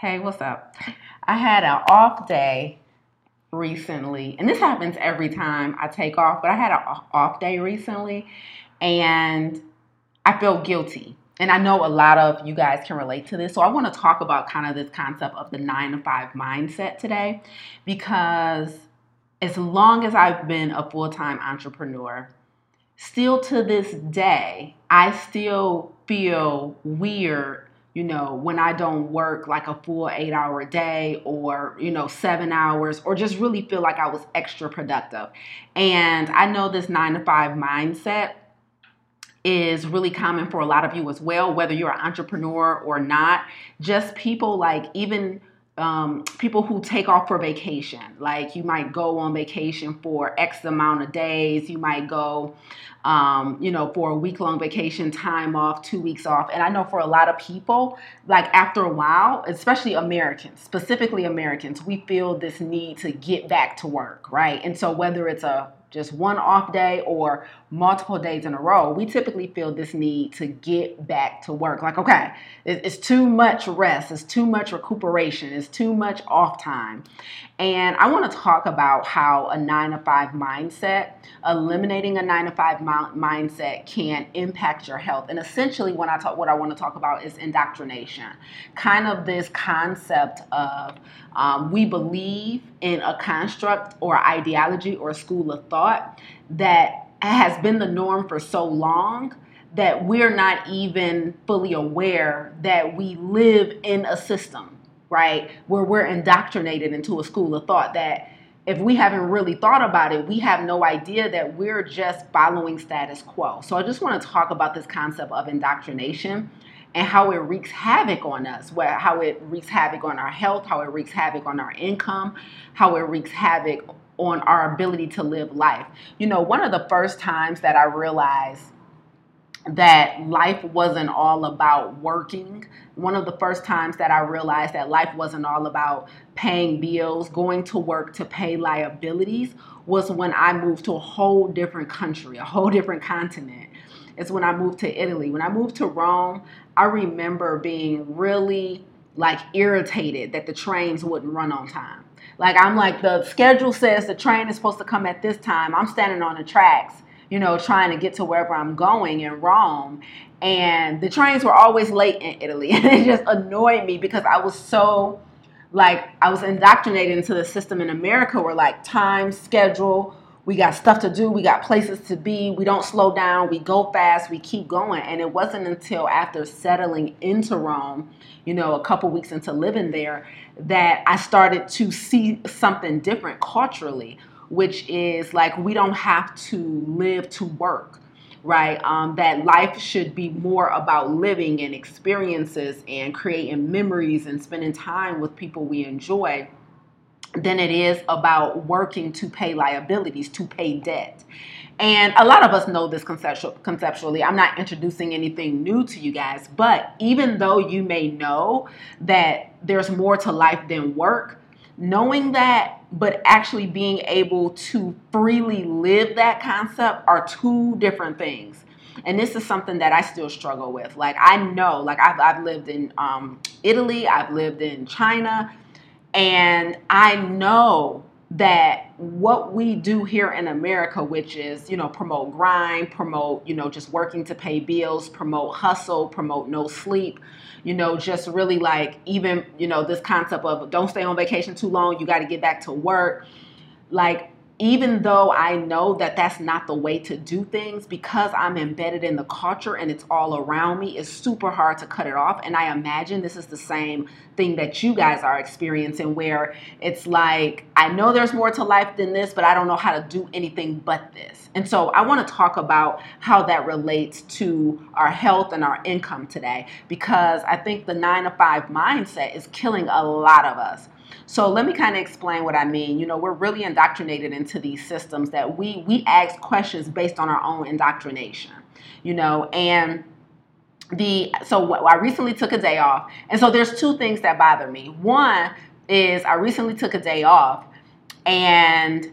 Hey, what's up? I had an off day recently, and this happens every time I take off, but I had an off day recently and I feel guilty. And I know a lot of you guys can relate to this. So I want to talk about kind of this concept of the nine to five mindset today because as long as I've been a full time entrepreneur, still to this day, I still feel weird you know, when I don't work like a full eight hour day or, you know, seven hours, or just really feel like I was extra productive. And I know this nine to five mindset is really common for a lot of you as well, whether you're an entrepreneur or not. Just people like even um, people who take off for vacation. Like you might go on vacation for X amount of days. You might go, um, you know, for a week long vacation, time off, two weeks off. And I know for a lot of people, like after a while, especially Americans, specifically Americans, we feel this need to get back to work, right? And so whether it's a just one off day or multiple days in a row, we typically feel this need to get back to work. Like, okay, it's too much rest, it's too much recuperation, it's too much off time. And I want to talk about how a nine to five mindset, eliminating a nine to five mindset, can impact your health. And essentially, when I talk, what I want to talk about is indoctrination, kind of this concept of um, we believe in a construct or ideology or school of thought that has been the norm for so long that we're not even fully aware that we live in a system, right? Where we're indoctrinated into a school of thought that if we haven't really thought about it, we have no idea that we're just following status quo. So I just want to talk about this concept of indoctrination and how it wreaks havoc on us, how it wreaks havoc on our health, how it wreaks havoc on our income, how it wreaks havoc on our ability to live life. You know, one of the first times that I realized that life wasn't all about working. One of the first times that I realized that life wasn't all about paying bills, going to work to pay liabilities was when I moved to a whole different country, a whole different continent. It's when I moved to Italy. When I moved to Rome, I remember being really like irritated that the trains wouldn't run on time. Like I'm like the schedule says the train is supposed to come at this time. I'm standing on the tracks, you know, trying to get to wherever I'm going in Rome. And the trains were always late in Italy. And it just annoyed me because I was so like I was indoctrinated into the system in America where like time, schedule, we got stuff to do, we got places to be, we don't slow down, we go fast, we keep going. And it wasn't until after settling into Rome, you know, a couple weeks into living there, that I started to see something different culturally, which is like we don't have to live to work. Right, um, that life should be more about living and experiences and creating memories and spending time with people we enjoy than it is about working to pay liabilities, to pay debt. And a lot of us know this conceptual, conceptually. I'm not introducing anything new to you guys, but even though you may know that there's more to life than work, knowing that but actually being able to freely live that concept are two different things and this is something that I still struggle with. Like I know, like I've, I've lived in um, Italy, I've lived in China, and I know that what we do here in America, which is, you know, promote grind, promote, you know, just working to pay bills, promote hustle, promote no sleep, you know, just really like even, you know, this concept of don't stay on vacation too long, you got to get back to work. Like even though I know that that's not the way to do things, because I'm embedded in the culture and it's all around me, it's super hard to cut it off. And I imagine this is the same thing that you guys are experiencing, where it's like, I know there's more to life than this, but I don't know how to do anything but this. And so I want to talk about how that relates to our health and our income today, because I think the nine to five mindset is killing a lot of us. So let me kind of explain what I mean. You know, we're really indoctrinated into these systems that we we ask questions based on our own indoctrination. You know, and the so I recently took a day off, and so there's two things that bother me. One is I recently took a day off, and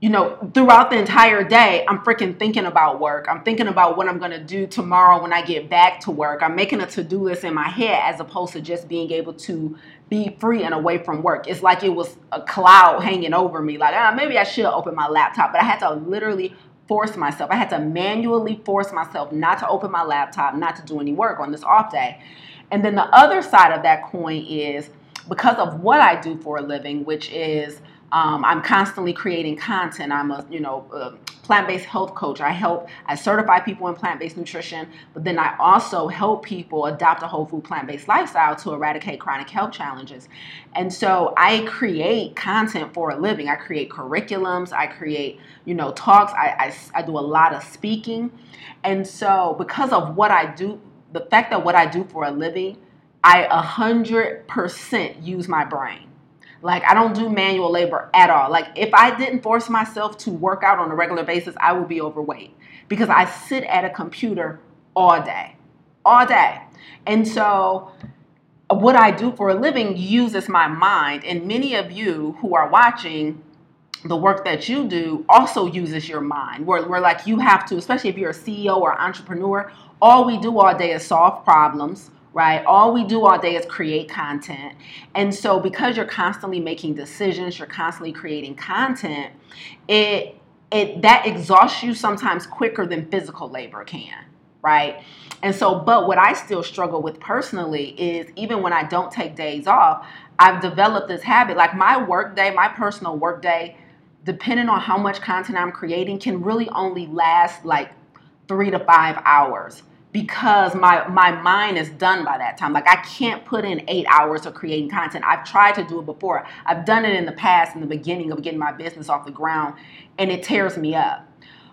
you know, throughout the entire day, I'm freaking thinking about work. I'm thinking about what I'm going to do tomorrow when I get back to work. I'm making a to do list in my head as opposed to just being able to be free and away from work. It's like it was a cloud hanging over me. Like, ah, maybe I should open my laptop, but I had to literally force myself. I had to manually force myself not to open my laptop, not to do any work on this off day. And then the other side of that coin is because of what I do for a living, which is um, I'm constantly creating content. I'm a you know a plant-based health coach. I help I certify people in plant-based nutrition, but then I also help people adopt a whole food plant-based lifestyle to eradicate chronic health challenges. And so I create content for a living. I create curriculums. I create you know talks. I, I, I do a lot of speaking, and so because of what I do, the fact that what I do for a living, I a hundred percent use my brain. Like I don't do manual labor at all. Like if I didn't force myself to work out on a regular basis, I would be overweight because I sit at a computer all day. All day. And so what I do for a living uses my mind and many of you who are watching the work that you do also uses your mind. Where, where like you have to, especially if you're a CEO or entrepreneur, all we do all day is solve problems right? All we do all day is create content. And so because you're constantly making decisions, you're constantly creating content, it it that exhausts you sometimes quicker than physical labor can, right? And so but what I still struggle with personally is even when I don't take days off, I've developed this habit like my work day, my personal work day, depending on how much content I'm creating can really only last like 3 to 5 hours because my my mind is done by that time. Like I can't put in eight hours of creating content. I've tried to do it before. I've done it in the past in the beginning of getting my business off the ground, and it tears me up.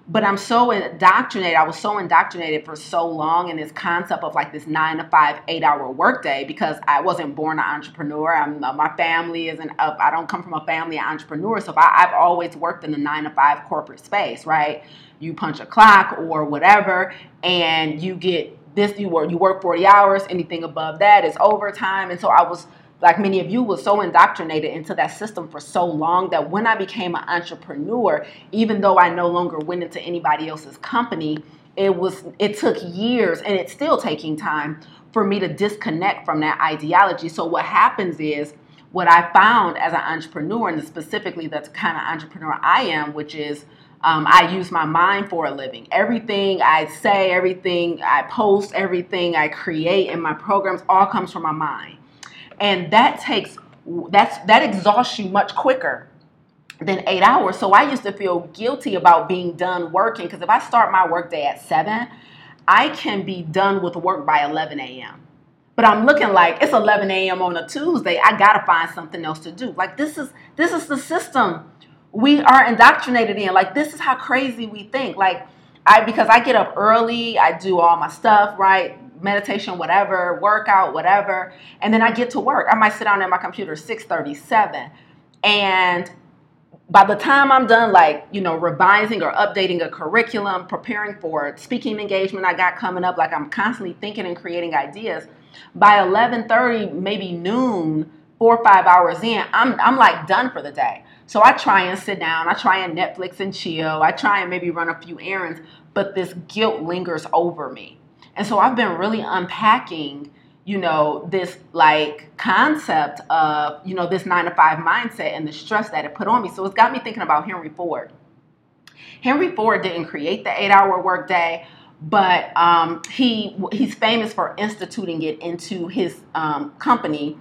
But I'm so indoctrinated. I was so indoctrinated for so long in this concept of like this nine to five, eight hour workday because I wasn't born an entrepreneur. I'm, uh, my family isn't up. I don't come from a family of entrepreneurs. So I, I've always worked in the nine to five corporate space, right? You punch a clock or whatever, and you get this. You work you work forty hours. Anything above that is overtime. And so I was like many of you was so indoctrinated into that system for so long that when I became an entrepreneur, even though I no longer went into anybody else's company, it was it took years and it's still taking time for me to disconnect from that ideology. So what happens is what I found as an entrepreneur, and specifically that's kind of entrepreneur I am, which is um, I use my mind for a living. Everything I say, everything I post, everything I create in my programs all comes from my mind. And that takes that's that exhausts you much quicker than eight hours. So I used to feel guilty about being done working because if I start my workday at seven, I can be done with work by 11 a.m. But I'm looking like it's 11 a.m. on a Tuesday. I gotta find something else to do. Like this is this is the system we are indoctrinated in. Like this is how crazy we think. Like I because I get up early, I do all my stuff, right? Meditation, whatever, workout, whatever. And then I get to work. I might sit down at my computer 637. And by the time I'm done, like, you know, revising or updating a curriculum, preparing for speaking engagement I got coming up, like I'm constantly thinking and creating ideas. By 11:30, maybe noon, four or five hours in, I'm I'm like done for the day. So I try and sit down, I try and Netflix and chill, I try and maybe run a few errands, but this guilt lingers over me. And so I've been really unpacking, you know, this like concept of, you know, this nine to five mindset and the stress that it put on me. So it's got me thinking about Henry Ford. Henry Ford didn't create the eight hour workday, but um, he he's famous for instituting it into his um, company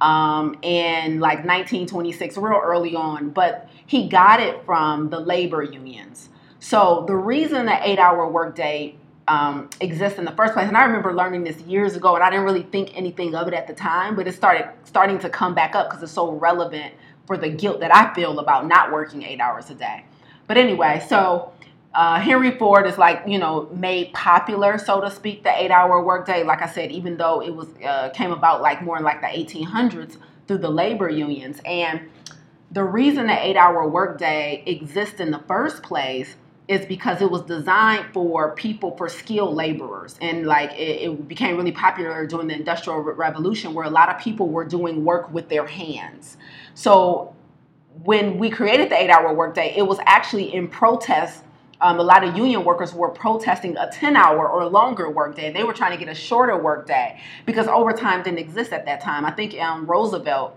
um, in like 1926, real early on, but he got it from the labor unions. So the reason the eight-hour workday um, exists in the first place, and I remember learning this years ago, and I didn't really think anything of it at the time, but it started starting to come back up because it's so relevant for the guilt that I feel about not working eight hours a day. But anyway, so uh, Henry Ford is like you know made popular, so to speak, the eight-hour workday. Like I said, even though it was uh, came about like more in like the 1800s through the labor unions, and the reason the eight-hour workday exists in the first place is because it was designed for people for skilled laborers and like it, it, became really popular during the industrial revolution where a lot of people were doing work with their hands so when we created the eight hour workday, it was actually in protest. Um, a lot of union workers were protesting a 10 hour or longer workday. They were trying to get a shorter workday because overtime didn't exist at that time. I think um, Roosevelt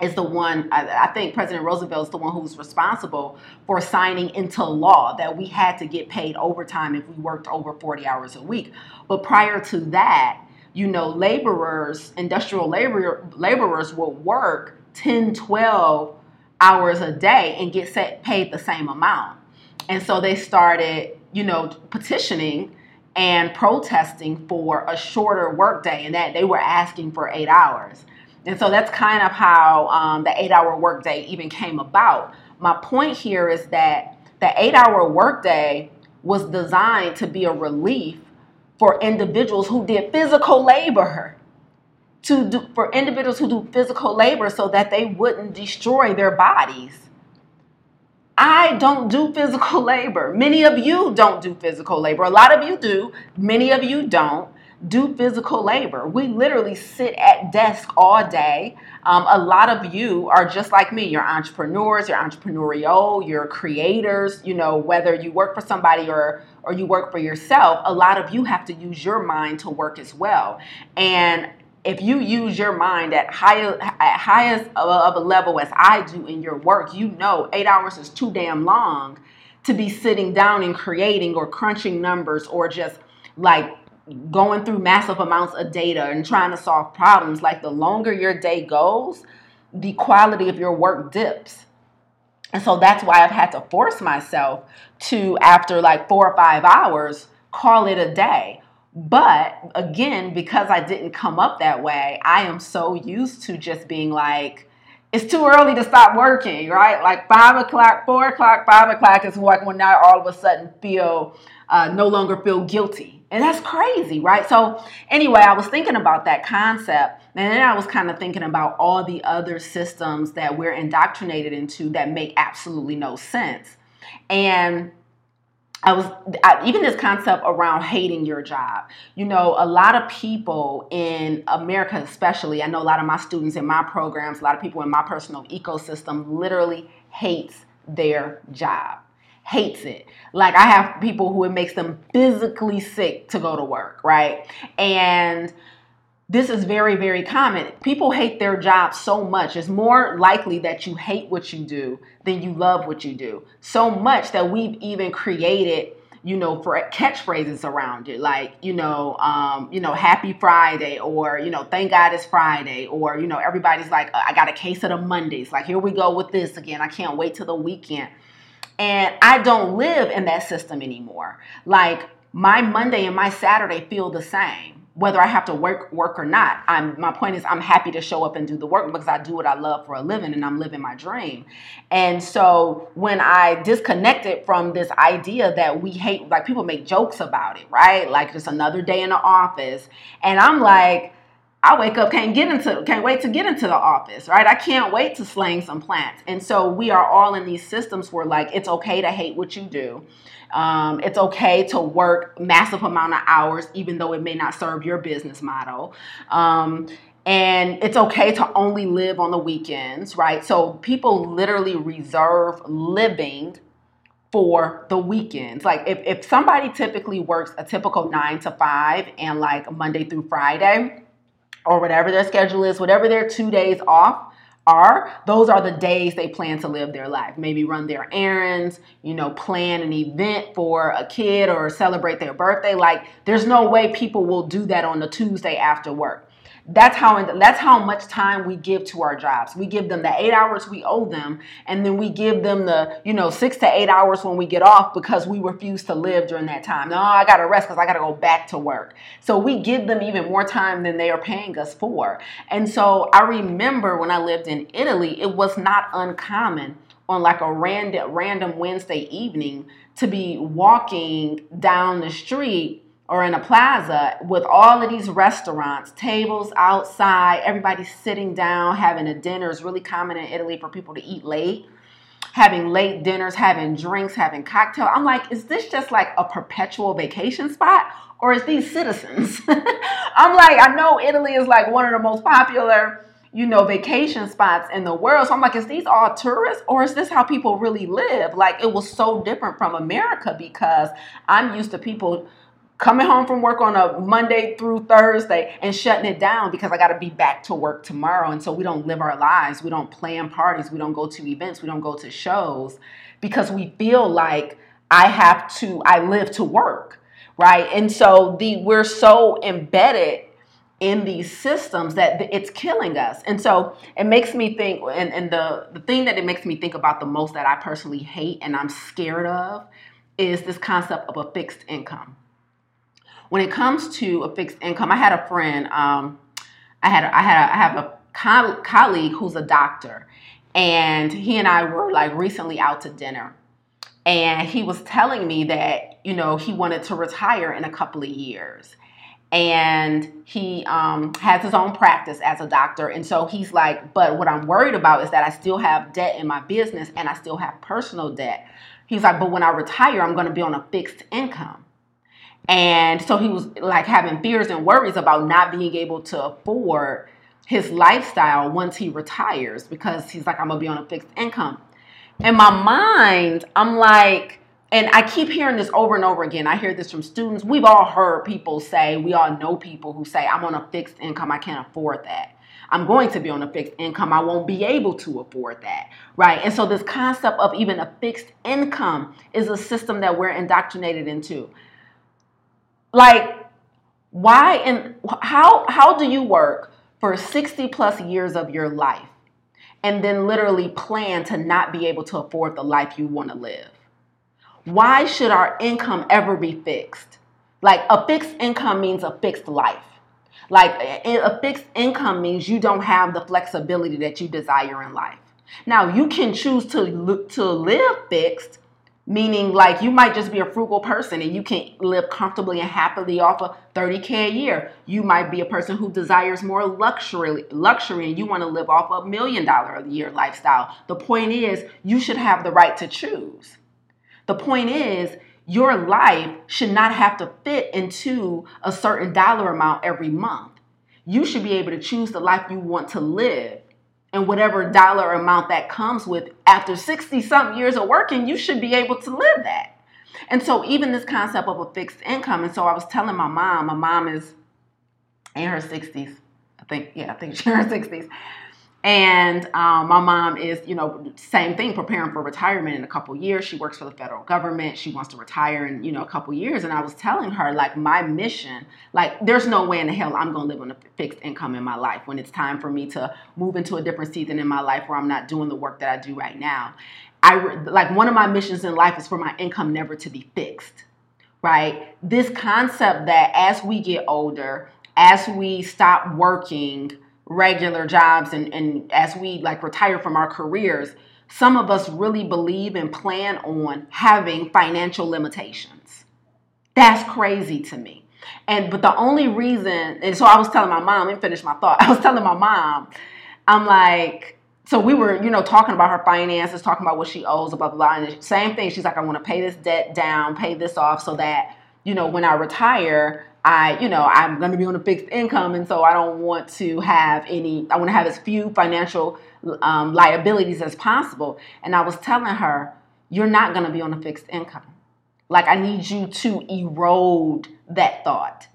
is the one, I, I, think President Roosevelt is the one who's responsible for signing into law that we had to get paid overtime if we worked over 40 hours a week. But prior to that, you know, laborers, industrial labor, laborers would work 10, 12 hours a day and get set, paid the same amount. And so they started, you know, petitioning and protesting for a shorter workday, and that they were asking for eight hours. And so that's kind of how um, the eight hour workday even came about. My point here is that the eight hour workday was designed to be a relief for individuals who did physical labor to do for individuals who do physical labor so that they wouldn't destroy their bodies. I don't do physical labor. Many of you don't do physical labor. A lot of you do, many of you don't do physical labor. We literally sit at desk all day. Um, a lot of you are just like me. You're entrepreneurs, you're entrepreneurial, you're creators. You know, whether you work for somebody or or you work for yourself, a lot of you have to use your mind to work as well. And if you use your mind at high at highest of a level as I do in your work, you know eight hours is too damn long to be sitting down and creating or crunching numbers or just like going through massive amounts of data and trying to solve problems. Like the longer your day goes, the quality of your work dips. And so that's why I've had to force myself to, after like four or five hours, call it a day. But again, because I didn't come up that way, I am so used to just being like, it's too early to stop working, right? Like five o'clock, four o'clock, five o'clock is like when I all of a sudden feel uh, no longer feel guilty. And that's crazy, right? So, anyway, I was thinking about that concept, and then I was kind of thinking about all the other systems that we're indoctrinated into that make absolutely no sense. And I was I, even this concept around hating your job. You know, a lot of people in America, especially, I know a lot of my students in my programs, a lot of people in my personal ecosystem literally hates their job hates it. Like I have people who it makes them physically sick to go to work, right? And this is very, very common. People hate their job so much. It's more likely that you hate what you do than you love what you do. So much that we've even created you know, for catchphrases around it, like you know, um, you know, Happy Friday, or you know, Thank God it's Friday, or you know, everybody's like, I got a case of the Mondays. Like here we go with this again. I can't wait till the weekend. And I don't live in that system anymore. Like my Monday and my Saturday feel the same whether I have to work work or not. I'm my point is I'm happy to show up and do the work because I do what I love for a living and I'm living my dream. And so when I disconnected from this idea that we hate like people make jokes about it, right? Like just another day in the office. And I'm like I wake up, can't get into, can't wait to get into the office, right? I can't wait to slang some plants. And so we are all in these systems where like it's okay to hate what you do. Um, it's okay to work massive amount of hours, even though it may not serve your business model. Um, and it's okay to only live on the weekends, right? So people literally reserve living for the weekends. Like if, if somebody typically works a typical nine to five and like Monday through Friday, or whatever their schedule is, whatever their two days off are, those are the days they plan to live their life. Maybe run their errands, you know, plan an event for a kid or celebrate their birthday. Like, there's no way people will do that on the Tuesday after work that's how that's how much time we give to our jobs. We give them the eight hours we owe them and then we give them the you know six to eight hours when we get off because we refuse to live during that time. No i gotta rest because i gotta go back to work. So we give them even more time than they are paying us for. And so i remember when i lived in italy it was not uncommon on like a random random wednesday evening to be walking down the street or in a plaza with all of these restaurants, tables outside, everybody sitting down, having a dinner is really common in Italy for people to eat late, having late dinners, having drinks, having cocktails. I'm like, is this just like a perpetual vacation spot? Or is these citizens? I'm like, I know Italy is like one of the most popular you know, vacation spots in the world. So I'm like, is these all tourists or is this how people really live? Like it was so different from America because I'm used to people coming home from work on a Monday through Thursday and shutting it down because I got to be back to work tomorrow. And so we don't live our lives. We don't plan parties. We don't go to events. We don't go to shows because we feel like I have to, I live to work, right? And so the we're so embedded in these systems that it's killing us. And so it makes me think, and, and the, the thing that it makes me think about the most that I personally hate and I'm scared of is this concept of a fixed income. When it comes to a fixed income, I had a friend, um, I had, I had, a, I have a co- colleague who's a doctor, and he and I were like recently out to dinner, and he was telling me that you know he wanted to retire in a couple of years and he um, has his own practice as a doctor. And so he's like, but what I'm worried about is that I still have debt in my business and I still have personal debt. He's like, but when I retire, I'm going to be on a fixed income. And so he was like having fears and worries about not being able to afford his lifestyle once he retires because he's like, I'm to be on a fixed income. In my mind, I'm like, and I keep hearing this over and over again. I hear this from students. We've all heard people say, we all know people who say, I'm on a fixed income, I can't afford that. I'm going to be on a fixed income, I won't be able to afford that, right? And so, this concept of even a fixed income is a system that we're indoctrinated into. Like, why and how, how do you work for 60 plus years of your life and then literally plan to not be able to afford the life you want to live? why should our income ever be fixed? Like a fixed income means a fixed life. Like a fixed income means you don't have the flexibility that you desire in life. Now you can choose to to live fixed, meaning like you might just be a frugal person and you can live comfortably and happily off of 30k a year. You might be a person who desires more luxury luxury and you want to live off a million dollar a year lifestyle. The point is you should have the right to choose. The point is, your life should not have to fit into a certain dollar amount every month. You should be able to choose the life you want to live. And whatever dollar amount that comes with after 60 something years of working, you should be able to live that. And so, even this concept of a fixed income, and so I was telling my mom, my mom is in her 60s. I think, yeah, I think she's in her 60s. And um, my mom is, you know, same thing, preparing for retirement in a couple years. She works for the federal government. She wants to retire in, you know, a couple years. And I was telling her, like, my mission, like, there's no way in the hell I'm going to live on a fixed income in my life when it's time for me to move into a different season in my life where I'm not doing the work that I do right now. I like one of my missions in life is for my income never to be fixed, right? This concept that as we get older, as we stop working, regular jobs and, and as we like retire from our careers, some of us really believe and plan on having financial limitations. That's crazy to me. And but the only reason, and so I was telling my mom, and finish my thought. I was telling my mom, I'm like, so we were, you know, talking about her finances, talking about what she owes, blah blah blah. And the same thing. She's like, I want to pay this debt down, pay this off, so that you know when I retire, I, you know, I'm going to be on a fixed income, and so I don't want to have any. I want to have as few financial um, liabilities as possible. And I was telling her, you're not going to be on a fixed income. Like I need you to erode that thought,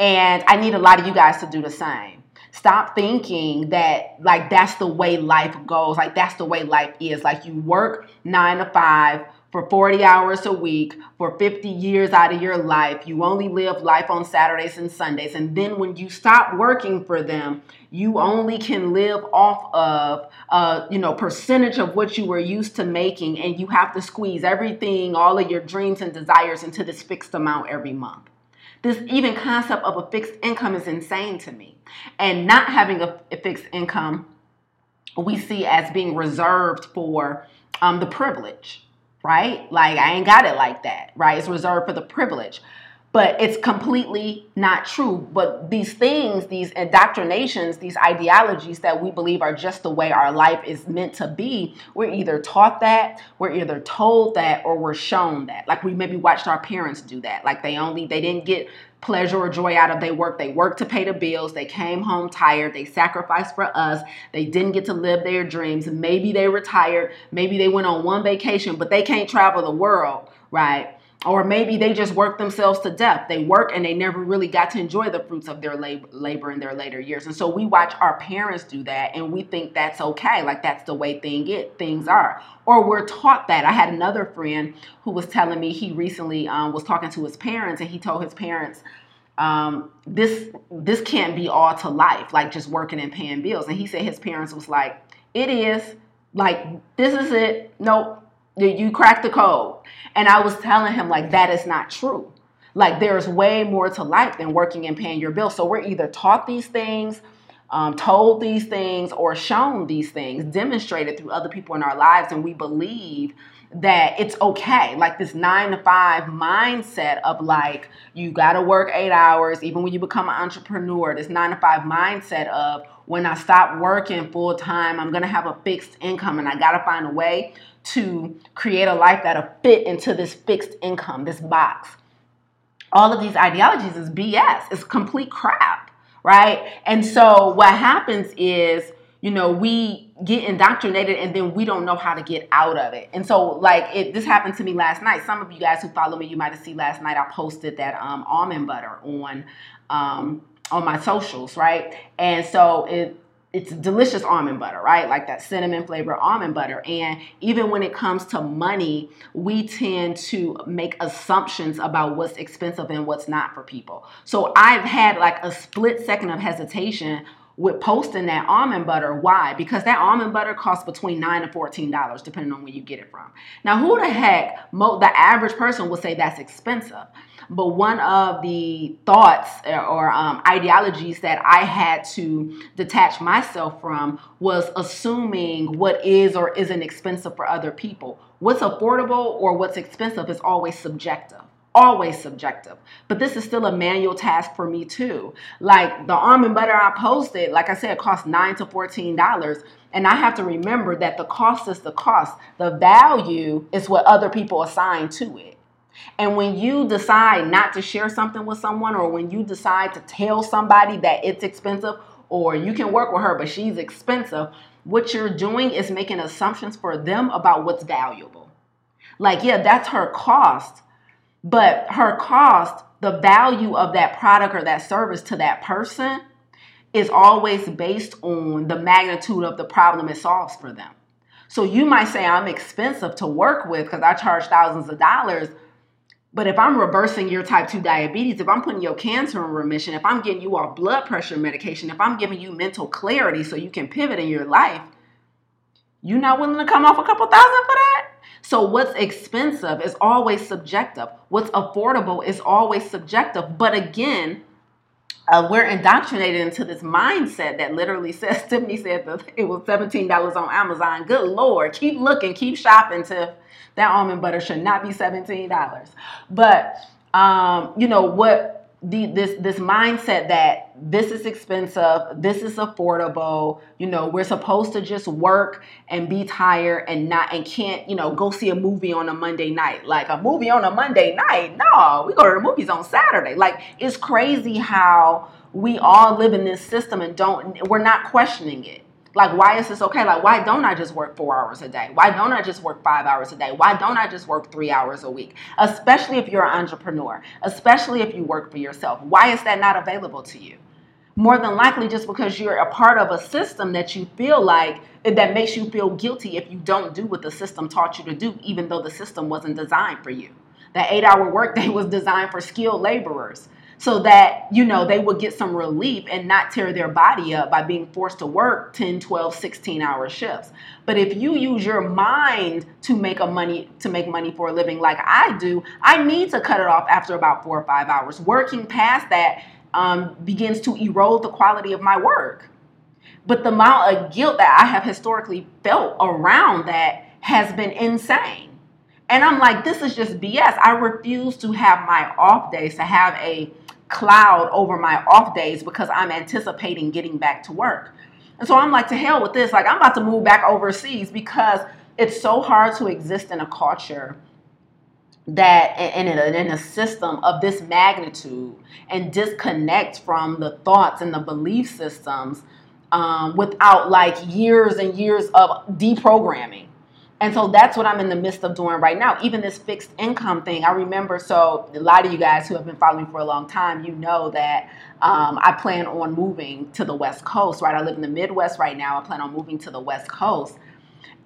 and I need a lot of you guys to do the same. Stop thinking that like that's the way life goes. Like that's the way life is. Like you work nine to five for 40 hours a week for 50 years out of your life. You only live life on Saturdays and Sundays. And then when you stop working for them, you only can live off of a you know percentage of what you were used to making and you have to squeeze everything, all of your dreams and desires into this fixed amount every month. This even concept of a fixed income is insane to me. And not having a, a fixed income we see as being reserved for um, the privilege right? Like I ain't got it like that, right? It's reserved for the privilege. But it's completely not true. But these things, these indoctrinations, these ideologies that we believe are just the way our life is meant to be, we're either taught that, we're either told that, or we're shown that. Like we maybe watched our parents do that. Like they only, they didn't get pleasure or joy out of their work. They worked to pay the bills. They came home tired. They sacrificed for us. They didn't get to live their dreams. Maybe they retired. Maybe they went on one vacation, but they can't travel the world, right? Or maybe they just work themselves to death. They work and they never really got to enjoy the fruits of their labor, labor in their later years. And so we watch our parents do that and we think that's okay, like that's the way thing it, things are. Or we're taught that. I had another friend who was telling me he recently um, was talking to his parents and he told his parents, um, this this can't be all to life, like just working and paying bills. And he said his parents was like, it is, like this is it. Nope, you cracked the code. And I was telling him, like, that is not true. Like, there's way more to life than working and paying your bills. So we're either taught these things, um, told these things, or shown these things, demonstrated through other people in our lives, and we believe that it's okay. Like this nine to five mindset of like, you gotta work eight hours, even when you become an entrepreneur, this nine to five mindset of when I stop working full time, I'm gonna have a fixed income and I gotta find a way to create a life that'll fit into this fixed income, this box. All of these ideologies is BS. It's complete crap, right? And so what happens is, you know, we get indoctrinated and then we don't know how to get out of it. And so, like, it, this happened to me last night. Some of you guys who follow me, you might have seen last night. I posted that um, almond butter on um, on my socials, right? And so it it's delicious almond butter, right? Like that cinnamon flavor almond butter. And even when it comes to money, we tend to make assumptions about what's expensive and what's not for people. So I've had like a split second of hesitation with posting that almond butter. Why? Because that almond butter costs between nine and fourteen dollars, depending on where you get it from. Now, who the heck? The average person will say that's expensive. But one of the thoughts or um, ideologies that I had to detach myself from was assuming what is or isn't expensive for other people. What's affordable or what's expensive is always subjective always subjective. But this is still a manual task for me too. Like the almond butter I posted, like I said, it costs nine to fourteen dollars. And I have to remember that the cost is the cost. The value is what other people assign to it. And when you decide not to share something with someone, or when you decide to tell somebody that it's expensive, or you can work with her, but she's expensive, what you're doing is making assumptions for them about what's valuable. Like, yeah, that's her cost, but her cost, the value of that product or that service to that person is always based on the magnitude of the problem it solves for them. So you might say, I'm expensive to work with because I charge thousands of dollars. But if I'm reversing your type 2 diabetes, if I'm putting your cancer in remission, if I'm getting you off blood pressure medication, if I'm giving you mental clarity so you can pivot in your life, you not willing to come off a couple thousand for that? So what's expensive is always subjective. What's affordable is always subjective. But again, uh, we're indoctrinated into this mindset that literally says Tiffany said it was $17 on Amazon. Good Lord, keep looking, keep shopping to that almond butter should not be $17. But um, you know what the, this this mindset that this is expensive, this is affordable, you know, we're supposed to just work and be tired and not and can't, you know, go see a movie on a Monday night. Like a movie on a Monday night. No, we go to the movies on Saturday. Like it's crazy how we all live in this system and don't we're not questioning it. Like, why is this okay? Like, why don't I just work four hours a day? Why don't I just work five hours a day? Why don't I just work three hours a week? Especially if you're an entrepreneur, especially if you work for yourself. Why is that not available to you? More than likely, just because you're a part of a system that you feel like that makes you feel guilty if you don't do what the system taught you to do, even though the system wasn't designed for you. The eight hour workday was designed for skilled laborers so that you know they would get some relief and not tear their body up by being forced to work 10 12 16 hour shifts. But if you use your mind to make a money to make money for a living like i do i need to cut it off after about four or five hours. Working past that um, begins to erode the quality of my work. But the amount of guilt that i have historically felt around that has been insane. And I'm like, this is just BS. I refuse to have my off days, to have a cloud over my off days because I'm anticipating getting back to work. And so I'm like, to hell with this. Like, I'm about to move back overseas because it's so hard to exist in a culture that in a, in a system of this magnitude and disconnect from the thoughts and the belief systems um, without like years and years of deprogramming. And so that's what I'm in the midst of doing right now. Even this fixed income thing, I remember. So, a lot of you guys who have been following for a long time, you know that um, I plan on moving to the West Coast, right? I live in the Midwest right now. I plan on moving to the West Coast.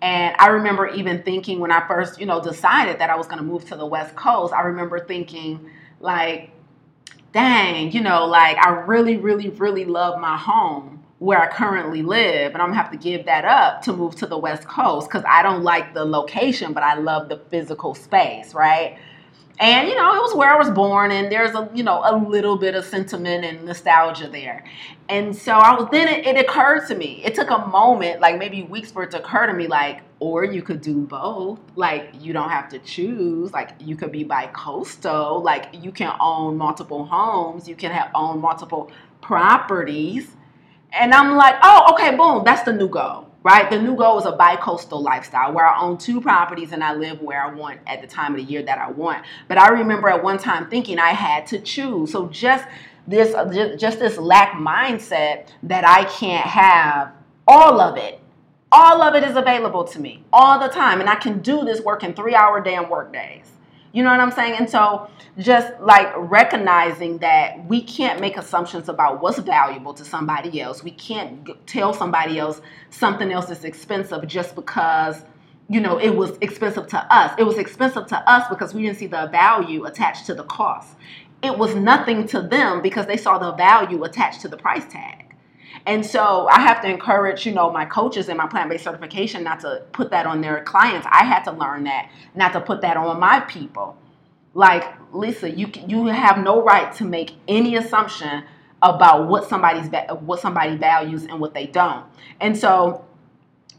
And I remember even thinking when I first, you know, decided that I was going to move to the West Coast, I remember thinking, like, dang, you know, like I really, really, really love my home where I currently live, and I'm gonna have to give that up to move to the West Coast because I don't like the location, but I love the physical space, right? And you know, it was where I was born, and there's a you know a little bit of sentiment and nostalgia there. And so I was then it, it occurred to me. It took a moment, like maybe weeks for it to occur to me, like, or you could do both. Like you don't have to choose. Like you could be bi-coastal. Like you can own multiple homes. You can have own multiple properties and I'm like, oh, okay, boom, that's the new goal, right? The new goal is a bi-coastal lifestyle where I own two properties and I live where I want at the time of the year that I want. But I remember at one time thinking I had to choose. So just this, just this lack mindset that I can't have all of it. All of it is available to me all the time, and I can do this work in three-hour damn work days. You know what I'm saying? And so just like recognizing that we can't make assumptions about what's valuable to somebody else. We can't tell somebody else something else is expensive just because you know it was expensive to us. It was expensive to us because we didn't see the value attached to the cost. It was nothing to them because they saw the value attached to the price tag. And so I have to encourage, you know, my coaches in my plant-based certification not to put that on their clients. I had to learn that, not to put that on my people. Like Lisa, you you have no right to make any assumption about what somebody's what somebody values and what they don't. And so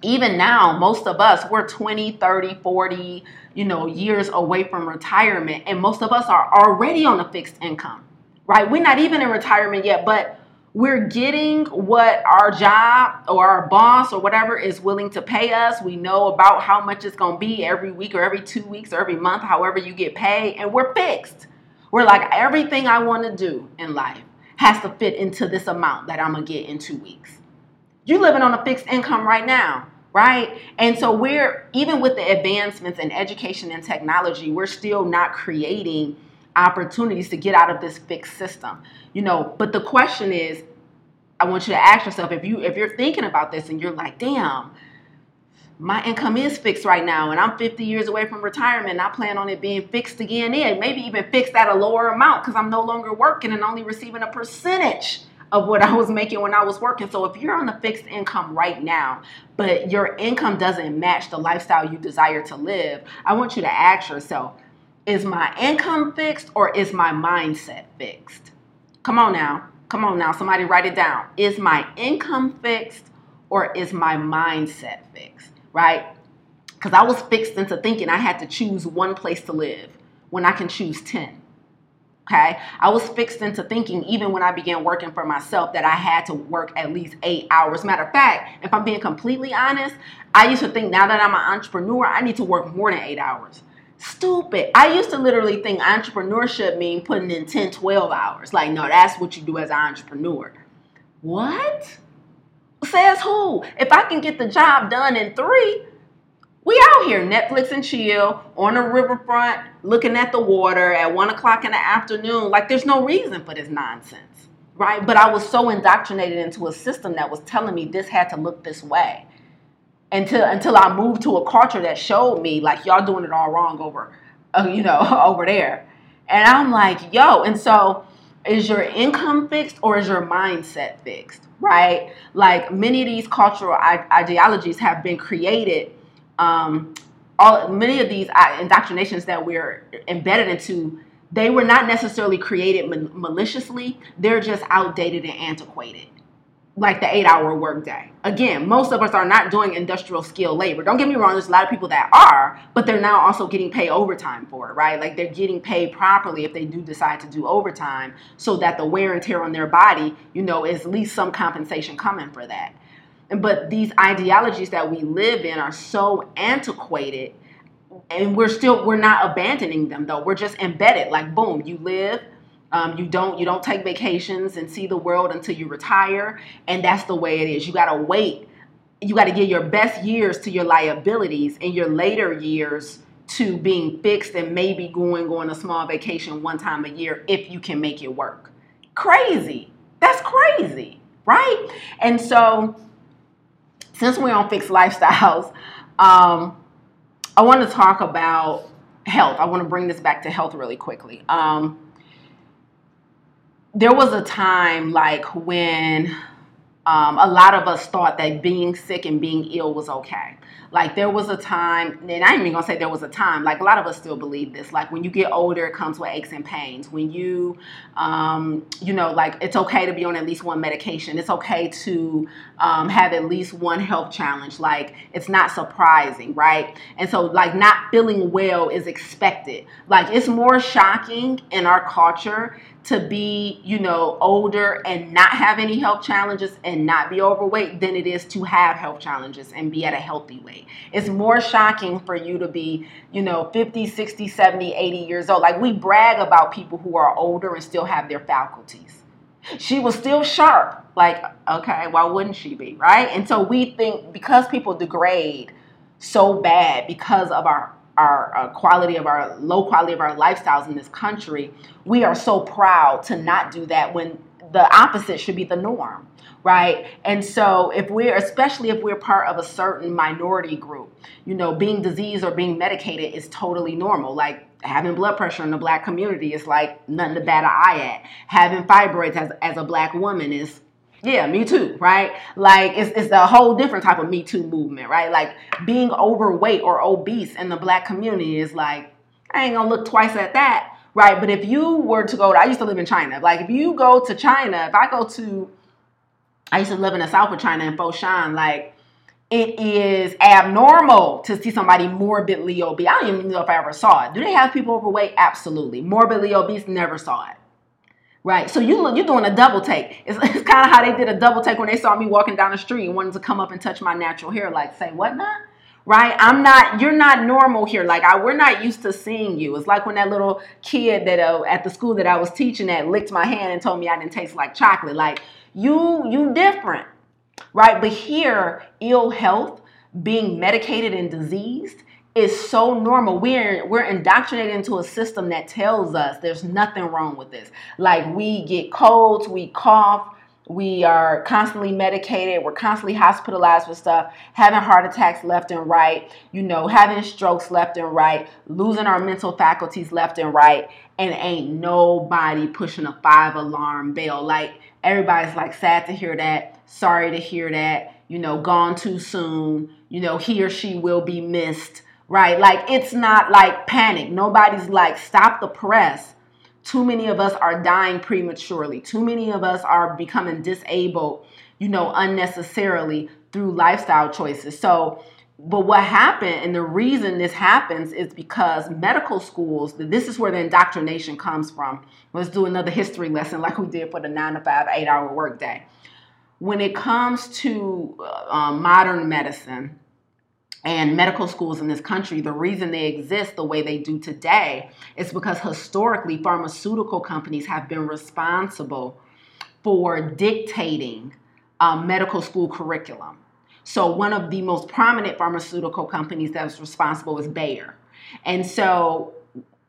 even now, most of us we're 20, 30, 40, you know, years away from retirement and most of us are already on a fixed income. Right? We're not even in retirement yet, but we're getting what our job or our boss or whatever is willing to pay us. We know about how much it's going to be every week or every two weeks or every month, however you get paid, and we're fixed. We're like, everything I want to do in life has to fit into this amount that I'm going to get in two weeks. You're living on a fixed income right now, right? And so we're, even with the advancements in education and technology, we're still not creating opportunities to get out of this fixed system. You know, but the question is, I want you to ask yourself if you if you're thinking about this and you're like, damn, my income is fixed right now and I'm 50 years away from retirement and I plan on it being fixed again in, maybe even fixed at a lower amount because I'm no longer working and only receiving a percentage of what I was making when I was working. So if you're on a fixed income right now, but your income doesn't match the lifestyle you desire to live, I want you to ask yourself, is my income fixed or is my mindset fixed? Come on now. Come on now. Somebody write it down. Is my income fixed or is my mindset fixed? Right? Because I was fixed into thinking I had to choose one place to live when I can choose 10. Okay. I was fixed into thinking, even when I began working for myself, that I had to work at least eight hours. Matter of fact, if I'm being completely honest, I used to think now that I'm an entrepreneur, I need to work more than eight hours. Stupid. I used to literally think entrepreneurship mean putting in 10, 12 hours. Like, no, that's what you do as an entrepreneur. What? Says who? If I can get the job done in three, we out here Netflix and chill on the riverfront, looking at the water at one o'clock in the afternoon. Like, there's no reason for this nonsense, right? But I was so indoctrinated into a system that was telling me this had to look this way until until I moved to a culture that showed me like y'all doing it all wrong over, uh, you know, over there. And I'm like, yo, and so is your income fixed or is your mindset fixed, right? Like many of these cultural ideologies have been created. Um, all many of these indoctrinations that we're embedded into, they were not necessarily created maliciously. They're just outdated and antiquated like the eight hour workday. Again, most of us are not doing industrial skill labor. Don't get me wrong, there's a lot of people that are, but they're now also getting paid overtime for it, right? Like they're getting paid properly if they do decide to do overtime so that the wear and tear on their body, you know, is at least some compensation coming for that. But these ideologies that we live in are so antiquated and we're still we're not abandoning them though. We're just embedded. Like boom, you live, um, you don't you don't take vacations and see the world until you retire, and that's the way it is. You gotta wait. You got to give your best years to your liabilities, and your later years to being fixed and maybe going on a small vacation one time a year if you can make it work. Crazy. That's crazy, right? And so, since we're on fixed lifestyles, um, I want to talk about health. I want to bring this back to health really quickly. Um, there was a time like when um, a lot of us thought that being sick and being ill was okay. Like there was a time, and I ain't even gonna say there was a time. Like a lot of us still believe this. Like when you get older, it comes with aches and pains. When you, um, you know, like it's okay to be on at least one medication. It's okay to um, have at least one health challenge. Like it's not surprising, right? And so like not feeling well is expected. Like it's more shocking in our culture to be, you know, older and not have any health challenges and not be overweight than it is to have health challenges and be at a healthy weight. It's more shocking for you to be, you know, 50, 60, 70, 80 years old. Like we brag about people who are older and still have their faculties. She was still sharp. Like, okay, why wouldn't she be, right? And so we think because people degrade so bad because of our our uh, quality of our low quality of our lifestyles in this country, we are so proud to not do that when the opposite should be the norm right? And so if we're especially if we're part of a certain minority group you know being diseased or being medicated is totally normal. Like having blood pressure in the black community is like nothing to bat an eye at. Having fibroids as, as a black woman is yeah, me too, right? Like it's it's a whole different type of Me Too movement, right? Like being overweight or obese in the black community is like, I ain't gonna look twice at that, right? But if you were to go to, I used to live in China. Like if you go to China, if I go to, I used to live in the south of China in Foshan, like it is abnormal to see somebody morbidly obese. I don't even know if I ever saw it. Do they have people overweight? Absolutely. Morbidly obese, never saw it. Right. So you you're doing a double take. It's, it's kind of how they did a double take when they saw me walking down the street and wanted to come up and touch my natural hair. Like, say what now? Right. I'm not. You're not normal here. Like, I we're not used to seeing you. It's like when that little kid that uh, at the school that I was teaching at licked my hand and told me I didn't taste like chocolate. Like, you you different. Right. But here, ill health, being medicated and diseased is so normal. We're we're indoctrinated into a system that tells us there's nothing wrong with this. Like we get colds, we cough, we are constantly medicated, we're constantly hospitalized for stuff, having heart attacks left and right, you know, having strokes left and right, losing our mental faculties left and right, and ain't nobody pushing a five alarm bell. Like everybody's like sad to hear that, sorry to hear that, you know, gone too soon, you know, he or she will be missed right? Like it's not like panic. Nobody's like, stop the press. Too many of us are dying prematurely. Too many of us are becoming disabled, you know, unnecessarily through lifestyle choices. So, but what happened, and the reason this happens is because medical schools, this is where the indoctrination comes from. Let's do another history lesson like we did for the nine to five, eight hour workday. When it comes to uh, um, modern medicine, and medical schools in this country, the reason they exist the way they do today is because historically pharmaceutical companies have been responsible for dictating um, medical school curriculum. So, one of the most prominent pharmaceutical companies that was responsible is Bayer. And so,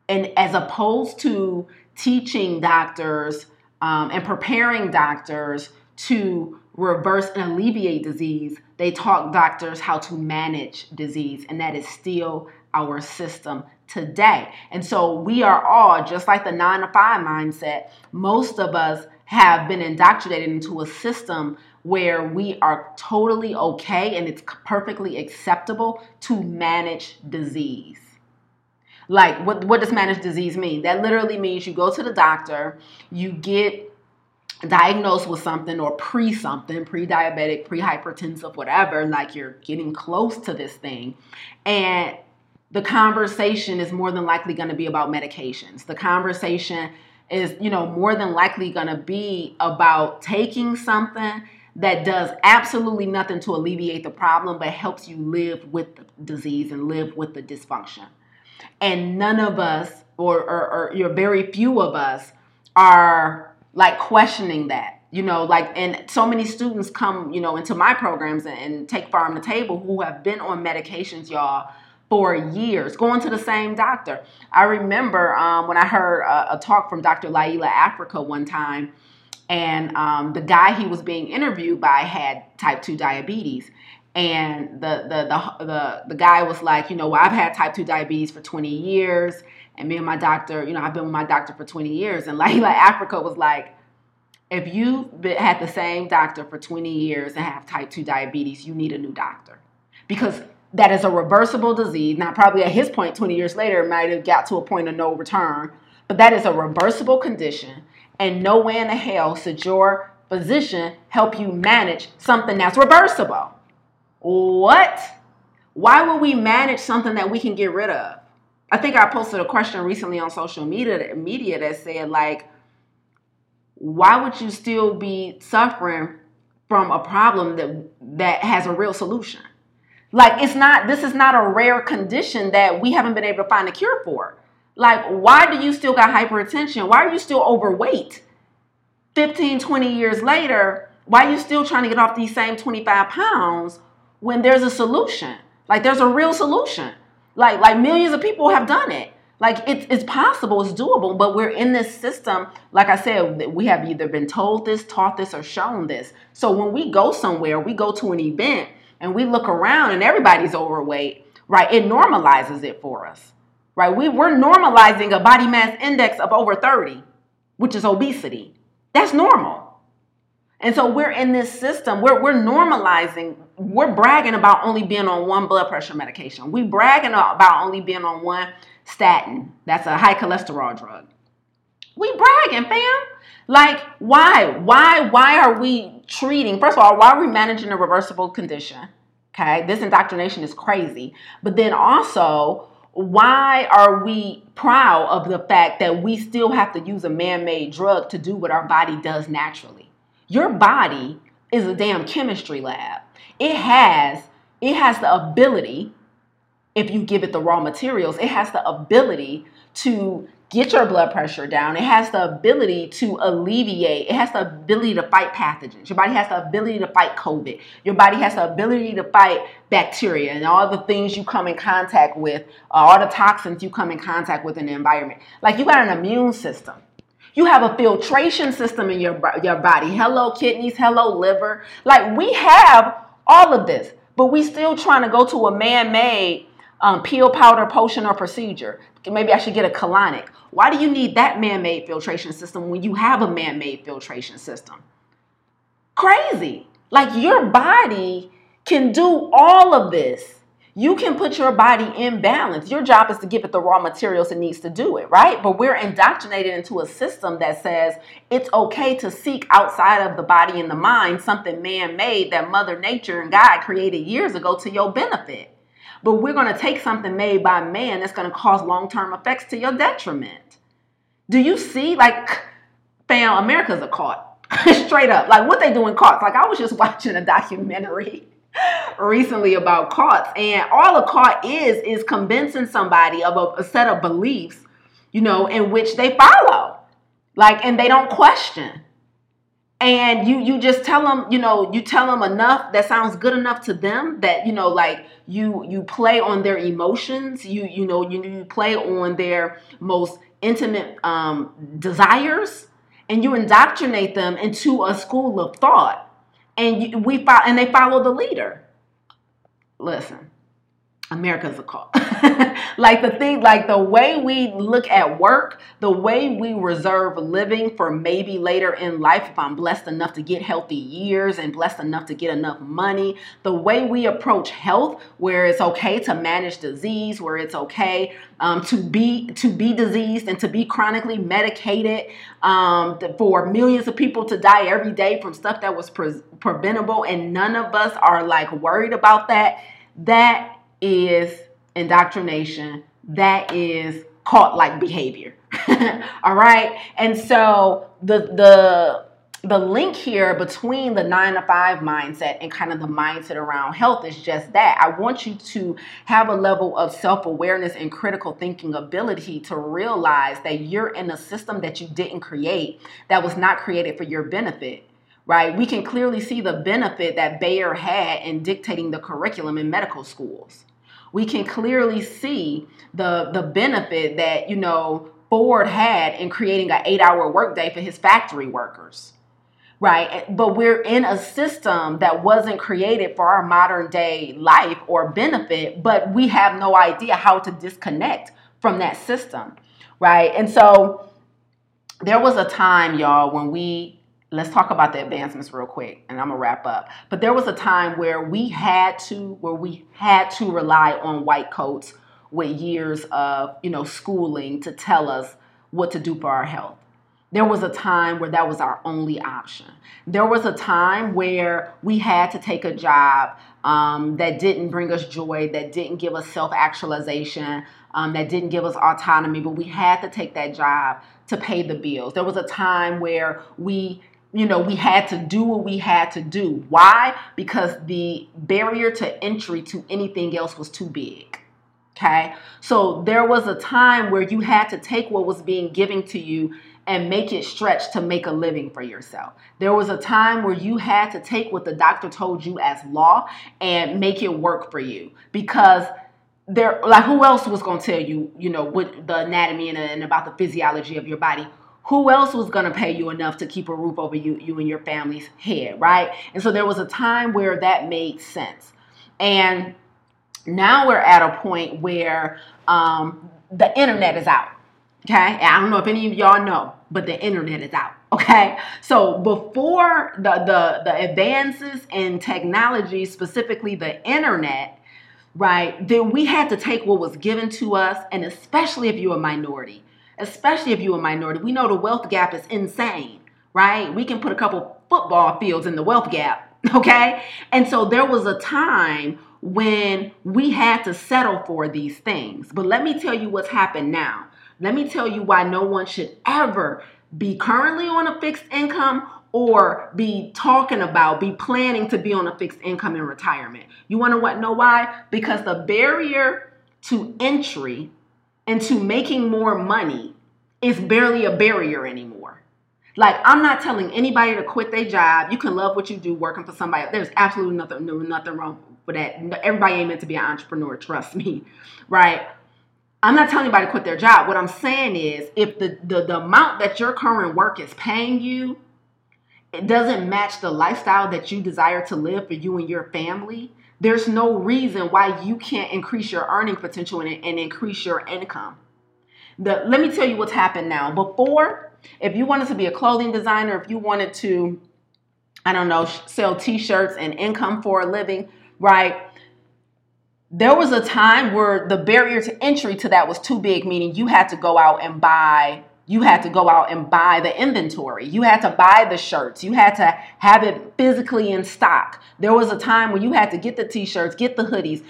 and as opposed to teaching doctors um, and preparing doctors to reverse and alleviate disease, they taught doctors how to manage disease, and that is still our system today. And so we are all, just like the nine to five mindset, most of us have been indoctrinated into a system where we are totally okay and it's perfectly acceptable to manage disease. Like, what, what does manage disease mean? That literally means you go to the doctor, you get diagnosed with something or pre something, pre diabetic, pre hypertensive, whatever, like you're getting close to this thing. And the conversation is more than likely going to be about medications. The conversation is, you know, more than likely going to be about taking something that does absolutely nothing to alleviate the problem, but helps you live with the disease and live with the dysfunction. And none of us, or, or, or very few of us, are like questioning that you know like and so many students come you know into my programs and, and take farm to table who have been on medications y'all for years going to the same doctor. I remember um, when i heard a, a, talk from dr Llaila Afrika one time and um, the guy he was being interviewed by had type 2 diabetes. And the, the the the the guy was like you know well, i've had type 2 diabetes for 20 years and me and my doctor, you know, I've been with my doctor for 20 years. And Llaila Afrika was like, if you've had the same doctor for 20 years and have type 2 diabetes, you need a new doctor. Because that is a reversible disease. Now, probably at his point, 20 years later, might have got to a point of no return. But that is a reversible condition. And no way in the hell should your physician help you manage something that's reversible. What? Why would we manage something that we can get rid of? I think I posted a question recently on social media media that said like why would you still be suffering from a problem that that has a real solution? Like it's not this is not a rare condition that we haven't been able to find a cure for. Like why do you still got hypertension? Why are you still overweight? 15, 20 years later, why are you still trying to get off these same 25 pounds when there's a solution? Like there's a real solution. Like like millions of people have done it. Like it's it's possible, it's doable, but we're in this system. Like I said, we have either been told this, taught this, or shown this. So when we go somewhere, we go to an event and we look around and everybody's overweight, right? It normalizes it for us. Right? We, we're normalizing a body mass index of over 30, which is obesity. That's normal. And so we're in this system, we're, we're normalizing, we're bragging about only being on one blood pressure medication. We bragging about only being on one statin. That's a high cholesterol drug. We bragging, fam. Like, why? Why? Why are we treating? First of all, why are we managing a reversible condition? Okay, this indoctrination is crazy. But then also, why are we proud of the fact that we still have to use a man-made drug to do what our body does naturally? Your body is a damn chemistry lab. It has it has the ability if you give it the raw materials, it has the ability to get your blood pressure down. It has the ability to alleviate. It has the ability to fight pathogens. Your body has the ability to fight COVID. Your body has the ability to fight bacteria and all the things you come in contact with, uh, all the toxins you come in contact with in the environment. Like you got an immune system. You have a filtration system in your, your body. Hello, kidneys. Hello, liver. Like we have all of this, but we still trying to go to a man-made um, peel, powder, potion, or procedure. Maybe I should get a colonic. Why do you need that man-made filtration system when you have a man-made filtration system? Crazy. Like your body can do all of this you can put your body in balance. Your job is to give it the raw materials it needs to do it, right? But we're indoctrinated into a system that says it's okay to seek outside of the body and the mind something man made that Mother Nature and God created years ago to your benefit. But we're going to take something made by man that's going to cause long term effects to your detriment. Do you see, like, fam, America's a cult. Straight up. Like, what they do in cults. Like, I was just watching a documentary recently about cults, and all a cult is is convincing somebody of a, a set of beliefs, you know, in which they follow, like, and they don't question. And you you just tell them, you know, you tell them enough that sounds good enough to them that you know, like you you play on their emotions, you you know, you, you play on their most intimate um, desires, and you indoctrinate them into a school of thought and we follow, and they follow the leader. Listen, America's a cult. like the thing, like the way we look at work, the way we reserve living for maybe later in life, if I'm blessed enough to get healthy years and blessed enough to get enough money, the way we approach health, where it's okay to manage disease, where it's okay um, to be to be diseased and to be chronically medicated, um, for millions of people to die every day from stuff that was pre- preventable, and none of us are like worried about that. That is indoctrination. That is cult like behavior. All right. And so the the the link here between the nine to five mindset and kind of the mindset around health is just that. I want you to have a level of self awareness and critical thinking ability to realize that you're in a system that you didn't create, that was not created for your benefit. Right? We can clearly see the benefit that Bayer had in dictating the curriculum in medical schools we can clearly see the the benefit that you know Ford had in creating an eight hour workday for his factory workers. Right. But we're in a system that wasn't created for our modern day life or benefit, but we have no idea how to disconnect from that system. Right. And so there was a time, y'all, when we let's talk about the advancements real quick and i'm gonna wrap up. But there was a time where we had to where we had to rely on white coats with years of you know schooling to tell us what to do for our health. There was a time where that was our only option. There was a time where we had to take a job um, that didn't bring us joy that didn't give us self-actualization um, that didn't give us autonomy but we had to take that job to pay the bills. There was a time where we you know, we had to do what we had to do. Why? Because the barrier to entry to anything else was too big. Okay. So there was a time where you had to take what was being given to you and make it stretch to make a living for yourself. There was a time where you had to take what the doctor told you as law and make it work for you because there like who else was going to tell you, you know, what the anatomy and, and about the physiology of your body? Who else was going to pay you enough to keep a roof over you, you and your family's head, right? And so there was a time where that made sense. And now we're at a point where um, the internet is out. Okay. And I don't know if any of y'all know, but the internet is out. Okay. So before the, the, the advances in technology, specifically the internet, right, then we had to take what was given to us, and especially if you're a minority especially if you're a minority. We know the wealth gap is insane, right? We can put a couple football fields in the wealth gap, okay? And so there was a time when we had to settle for these things. But let me tell you what's happened now. Let me tell you why no one should ever be currently on a fixed income or be talking about, be planning to be on a fixed income in retirement. You want to know why? Because the barrier to entry into making more money is barely a barrier anymore. Like I'm not telling anybody to quit their job. You can love what you do working for somebody. There's absolutely nothing nothing wrong with that. Everybody ain't meant to be an entrepreneur, trust me. Right? I'm not telling anybody to quit their job. What I'm saying is if the, the, the amount that your current work is paying you, it doesn't match the lifestyle that you desire to live for you and your family, there's no reason why you can't increase your earning potential and, and increase your income. The, let me tell you what's happened now. Before, if you wanted to be a clothing designer, if you wanted to, I don't know, sell t shirts and income for a living, right? There was a time where the barrier to entry to that was too big, meaning you had to go out and buy you had to go out and buy the inventory. You had to buy the shirts. You had to have it physically in stock. There was a time when you had to get the t-shirts, get the hoodies,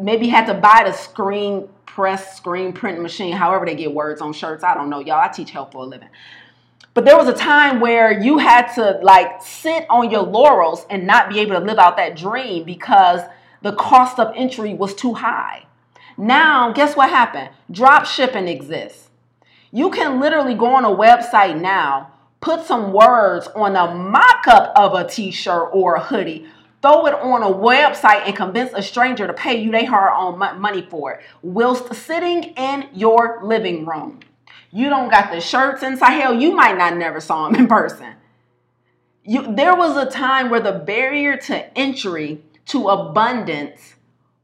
maybe had to buy the screen press, screen print machine, however they get words on shirts. I don't know, y'all. I teach health for a living. But there was a time where you had to like sit on your laurels and not be able to live out that dream because the cost of entry was too high. Now, guess what happened? Drop shipping exists you can literally go on a website now, put some words on a mock up of a t shirt or a hoodie, throw it on a website, and convince a stranger to pay you their hard earned money for it, whilst sitting in your living room. You don't got the shirts inside. Hell, you might not never saw them in person. You, there was a time where the barrier to entry to abundance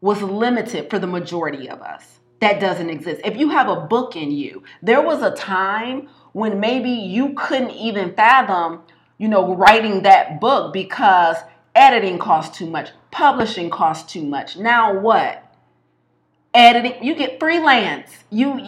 was limited for the majority of us. That doesn't exist. If you have a book in you, there was a time when maybe you couldn't even fathom, you know, writing that book because editing costs too much, publishing costs too much. Now what? editing you get freelance. You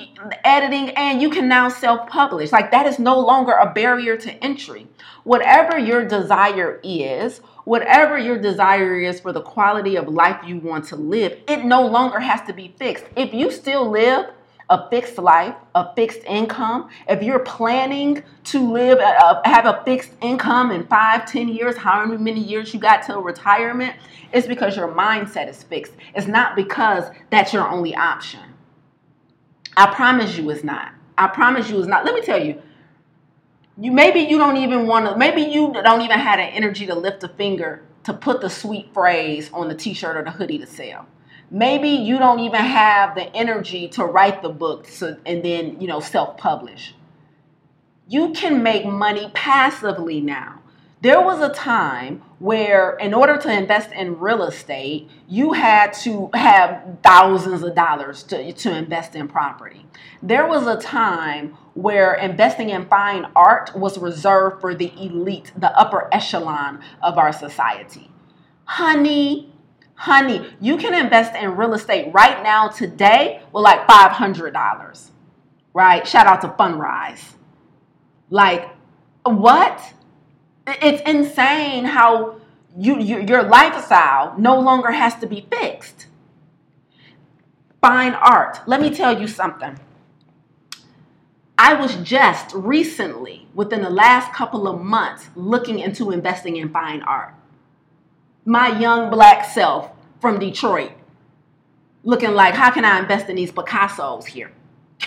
editing and you can now self-publish. Like that is no longer a barrier to entry. Whatever your desire is whatever your desire is for the quality of life you want to live it no longer has to be fixed. If you still live a fixed life, a fixed income, if you're planning to live, a, have a fixed income in five, ten years, however many years you got till retirement, it's because your mindset is fixed. It's not because that's your only option. I promise you it's not. I promise you it's not. Let me tell you, you maybe you don't even want to, maybe you don't even have the energy to lift a finger to put the sweet phrase on the t-shirt or the hoodie to sell maybe you don't even have the energy to write the book so, and then you know self-publish. You can make money passively now. There was a time where in order to invest in real estate you had to have thousands of dollars to, to invest in property. There was a time where investing in fine art was reserved for the elite the upper echelon of our society. Honey honey, you can invest in real estate right now today with like $500, right? Shout out to Fundrise. Like, what? It's insane how you, you, your lifestyle no longer has to be fixed. Fine art. Let me tell you something. I was just recently, within the last couple of months, looking into investing in fine art my young black self from Detroit looking like, how can I invest in these Picassos here?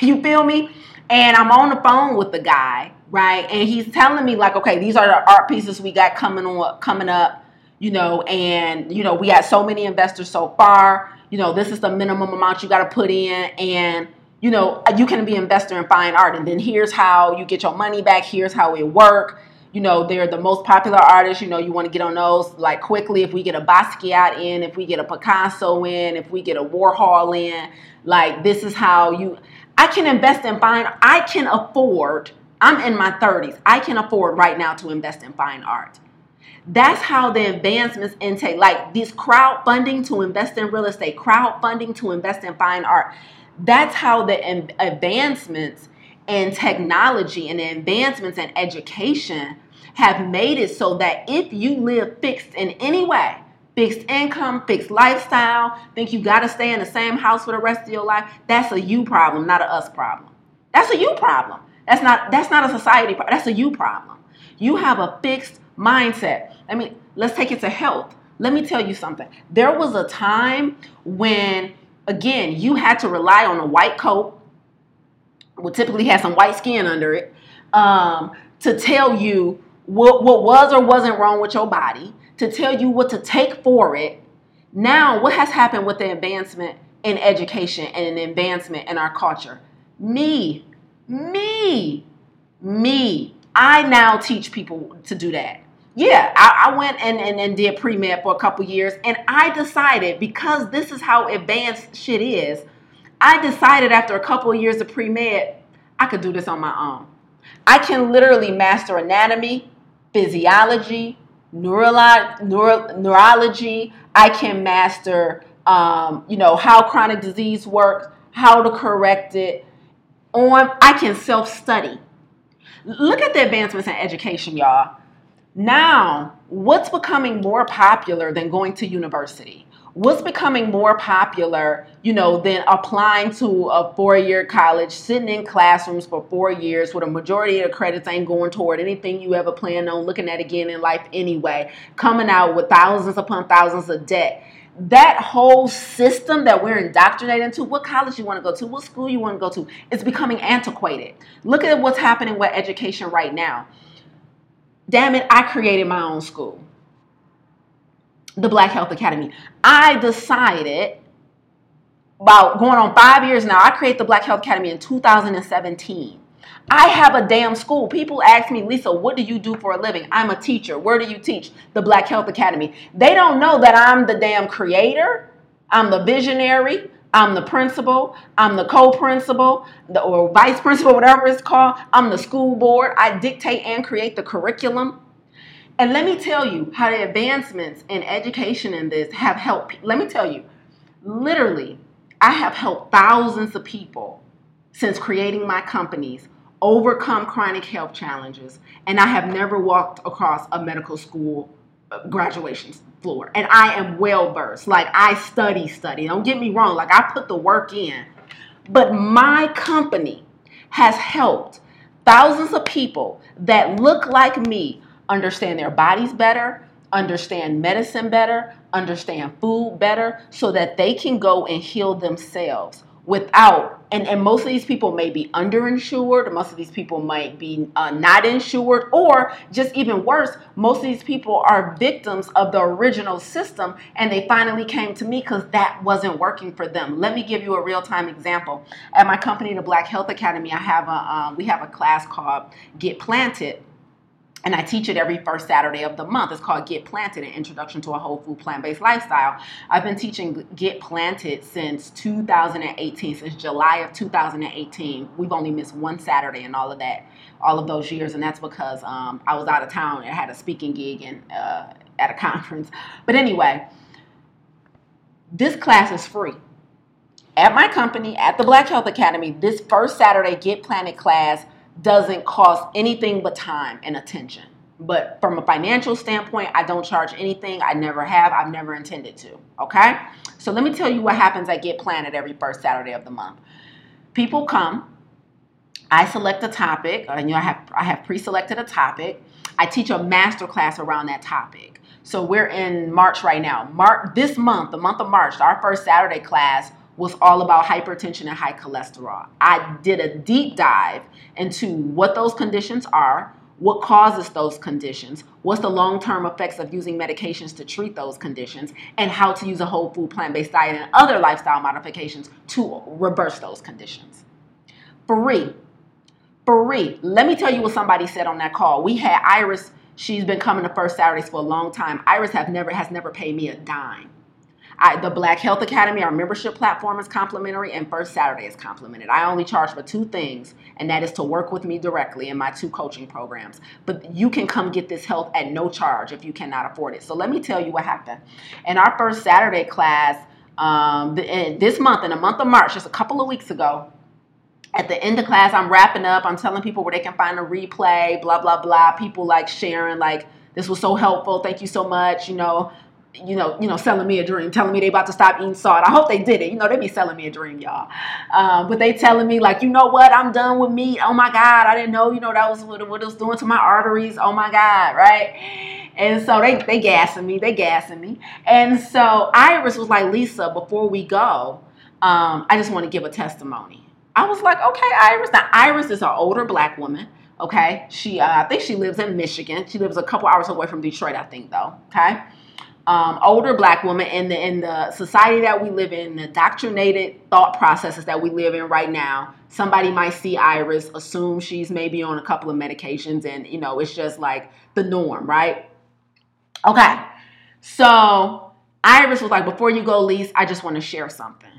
You feel me? And I'm on the phone with the guy, right? And he's telling me like, okay, these are the art pieces we got coming on coming up, you know, and you know, we got so many investors so far. You know, this is the minimum amount you got to put in and you know, you can be an investor in fine art and then here's how you get your money back, here's how it work you know, they're the most popular artists. You know, you want to get on those like quickly. If we get a Basquiat in, if we get a Picasso in, if we get a Warhol in, like this is how you. I can invest in fine. I can afford. I'm in my 30s. I can afford right now to invest in fine art. That's how the advancements intake, like these crowdfunding to invest in real estate, crowdfunding to invest in fine art. That's how the advancements and technology and the advancements in education have made it so that if you live fixed in any way, fixed income, fixed lifestyle, think you got to stay in the same house for the rest of your life, that's a you problem, not a us problem. That's a you problem. That's not that's not a society problem. That's a you problem. You have a fixed mindset. I mean, let's take it to health. Let me tell you something. There was a time when again, you had to rely on a white coat will typically have some white skin under it, um, to tell you what, what was or wasn't wrong with your body, to tell you what to take for it. Now, what has happened with the advancement in education and an advancement in our culture? Me, me, me. I now teach people to do that. Yeah, I, I went and, and, and did pre med for a couple years, and I decided because this is how advanced shit is I decided after a couple of years of pre med, I could do this on my own. I can literally master anatomy, physiology, neurolo- neuro- neurology. I can master, um, you know, how chronic disease works, how to correct it. On, I can self study. Look at the advancements in education, y'all. Now, what's becoming more popular than going to university? What's becoming more popular, you know, than applying to a four-year college, sitting in classrooms for four years where the majority of the credits ain't going toward anything you ever planned on looking at again in life anyway, coming out with thousands upon thousands of debt. That whole system that we're indoctrinated into, what college you want to go to, what school you want to go to, is becoming antiquated. Look at what's happening with education right now. Damn it, I created my own school the Black Health Academy. I decided about going on five years now. I created the Black Health Academy in 2017. I have a damn school. People ask me, Lisa, what do you do for a living? I'm a teacher. Where do you teach? The Black Health Academy. They don't know that I'm the damn creator. I'm the visionary. I'm the principal. I'm the co-principal, the, or vice principal, whatever it's called. I'm the school board. I dictate and create the curriculum. And let me tell you how the advancements in education in this have helped. Let me tell you, literally, I have helped thousands of people since creating my companies overcome chronic health challenges. And I have never walked across a medical school uh, graduation floor. And I am well versed. Like I study, study. Don't get me wrong. Like I put the work in. But my company has helped thousands of people that look like me understand their bodies better, understand medicine better, understand food better, so that they can go and heal themselves without and, and most of these people may be underinsured most of these people might be uh, not insured or just even worse most of these people are victims of the original system and they finally came to me because that wasn't working for them. Let me give you a real-time example. At my company the black health academy i have a um, we have a class called get planted and I teach it every first Saturday of the month. It's called Get Planted, an introduction to a whole food plant based lifestyle. I've been teaching Get Planted since 2018, since July of 2018. We've only missed one Saturday in all of that, all of those years, and that's because um, I was out of town and had a speaking gig and uh, at a conference. But anyway, this class is free. At my company, at the Black Health Academy, this first Saturday Get Planted class doesn't cost anything but time and attention. But from a financial standpoint, I don't charge anything. I never have. I've never intended to. Okay? So let me tell you what happens at Get Planted every first Saturday of the month. People come. I select a topic, and you know I have I have pre-selected a topic. I teach a master class around that topic. So we're in March right now. March this month, the month of March, our first Saturday class was all about hypertension and high cholesterol. I did a deep dive into what those conditions are, what causes those conditions, what's the long term effects of using medications to treat those conditions, and how to use a whole food plant based diet and other lifestyle modifications to reverse those conditions. Free. Free. Let me tell you what somebody said on that call. We had Iris, she's been coming to First Saturdays for a long time. Iris have never has never paid me a dime. I, the Black Health Academy, our membership platform is complimentary, and First Saturday is complimented. I only charge for two things, and that is to work with me directly in my two coaching programs. But you can come get this help at no charge if you cannot afford it. So let me tell you what happened. In our first Saturday class, um, this month, in the month of March, just a couple of weeks ago, at the end of class, I'm wrapping up. I'm telling people where they can find a replay, blah, blah, blah. People like sharing, like, this was so helpful. Thank you so much. You know, you know, you know, selling me a dream, telling me they about to stop eating salt. I hope they did it. You know, they be selling me a dream, y'all. Um, but they telling me like, you know what? I'm done with meat. Oh my God, I didn't know. You know, that was what, what it was doing to my arteries. Oh my God, right? And so they they gassing me. They gassing me. And so Iris was like, Lisa, before we go, um, I just want to give a testimony. I was like, okay, Iris. Now Iris is an older black woman. Okay, she uh, I think she lives in Michigan. She lives a couple hours away from Detroit, I think, though. Okay um, older black woman in the in the society that we live in, the doctrinated thought processes that we live in right now. Somebody might see Iris, assume she's maybe on a couple of medications, and you know it's just like the norm, right? Okay, so Iris was like, "Before you go, Lise, I just want to share something."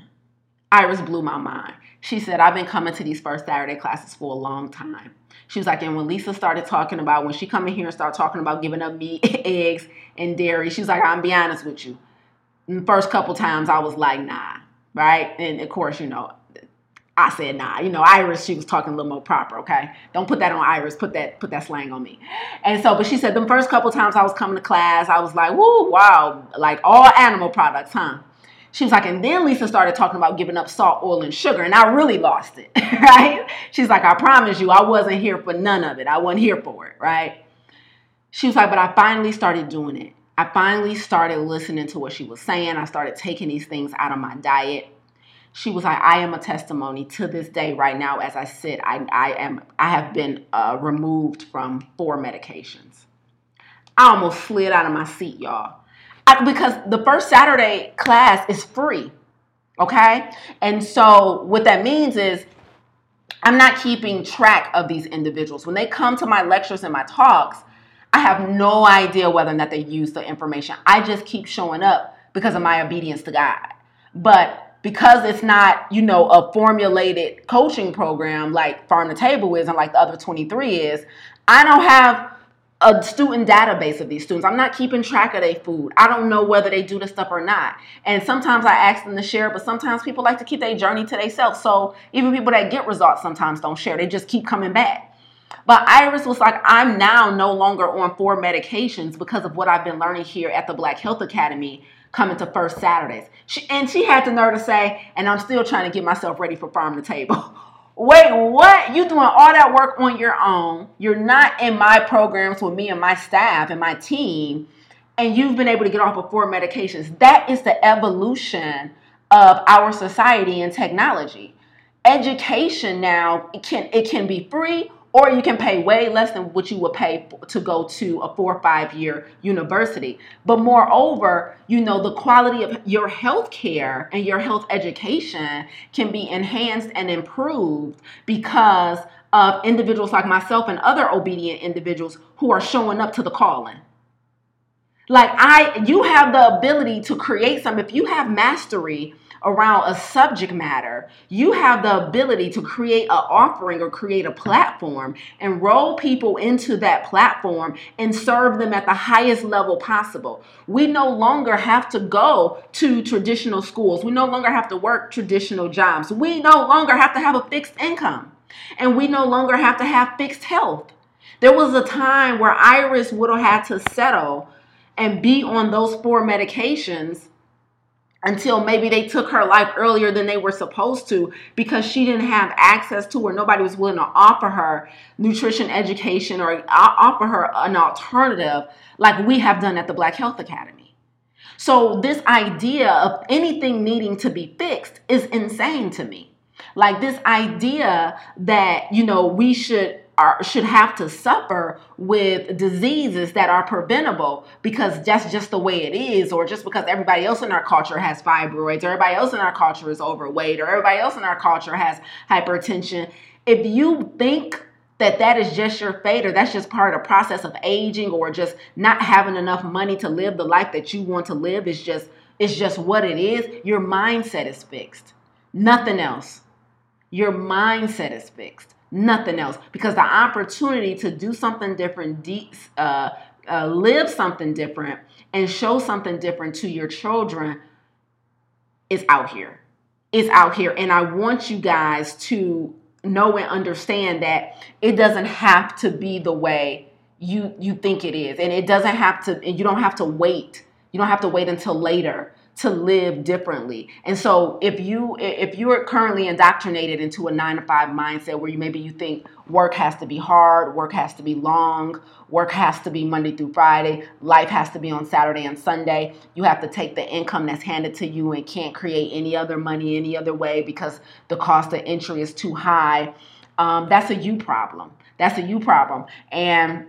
Iris blew my mind. She said, "I've been coming to these first Saturday classes for a long time." She was like, and when Lisa started talking about when she come in here and start talking about giving up meat, eggs, and dairy, she was like, I'm be honest with you. the first couple times I was like, nah, right? And of course, you know, I said nah. You know, Iris, she was talking a little more proper, okay? Don't put that on Iris, put that put that slang on me. And so, but she said the first couple times I was coming to class, I was like, woo, wow, like all animal products, huh? She was like, and then Lisa started talking about giving up salt, oil, and sugar, and I really lost it, right? She's like, I promise you, I wasn't here for none of it. I wasn't here for it, right? She was like, but I finally started doing it. I finally started listening to what she was saying. I started taking these things out of my diet. She was like, I am a testimony to this day right now. As I sit, I, I am, I have been uh, removed from four medications. I almost slid out of my seat, y'all I, because the first Saturday class is free. Okay. And so what that means is I'm not keeping track of these individuals. When they come to my lectures and my talks, I have no idea whether or not they use the information. I just keep showing up because of my obedience to God. But because it's not, you know, a formulated coaching program like Farm to Table is and like the other 23 is, I don't have a student database of these students. I'm not keeping track of their food. I don't know whether they do the stuff or not. And sometimes I ask them to share, but sometimes people like to keep their journey to themselves. So even people that get results sometimes don't share. They just keep coming back. But Iris was like, I'm now no longer on four medications because of what I've been learning here at the Black Health Academy coming to first Saturdays. She, and she had the nerve to say, and I'm still trying to get myself ready for farm to table. Wait, what? You doing all that work on your own. You're not in my programs with me and my staff and my team, and you've been able to get off of four medications. That is the evolution of our society and technology. Education now it can it can be free or you can pay way less than what you would pay to go to a four or five year university. But moreover, you know, the quality of your health care and your health education can be enhanced and improved because of individuals like myself and other obedient individuals who are showing up to the calling. Like I you have the ability to create some if you have mastery around a subject matter, you have the ability to create an offering or create a platform, enroll people into that platform, and serve them at the highest level possible. We no longer have to go to traditional schools. We no longer have to work traditional jobs. We no longer have to have a fixed income. And we no longer have to have fixed health. There was a time where Iris would have had to settle and be on those four medications until maybe they took her life earlier than they were supposed to because she didn't have access to or nobody was willing to offer her nutrition education or offer her an alternative like we have done at the Black Health Academy. So this idea of anything needing to be fixed is insane to me. Like this idea that, you know, we should are should have to suffer with diseases that are preventable because that's just the way it is, or just because everybody else in our culture has fibroids, or everybody else in our culture is overweight, or everybody else in our culture has hypertension. If you think that that is just your fate or that's just part of the process of aging or just not having enough money to live the life that you want to live is just it's just what it is your mindset is fixed. Nothing else. Your mindset is fixed nothing else. Because the opportunity to do something different uh, uh, live something different and show something different to your children is out here. Is out here. And i want you guys to know and understand that it doesn't have to be the way you you think it is. And it doesn't have to and you don't have to wait. You don't have to wait until later to live differently. And so if you if you're currently indoctrinated into a 9 to 5 mindset where you maybe you think work has to be hard, work has to be long, work has to be Monday through Friday, life has to be on Saturday and Sunday, you have to take the income that's handed to you and can't create any other money any other way because the cost of entry is too high. Um, that's a you problem. That's a you problem. And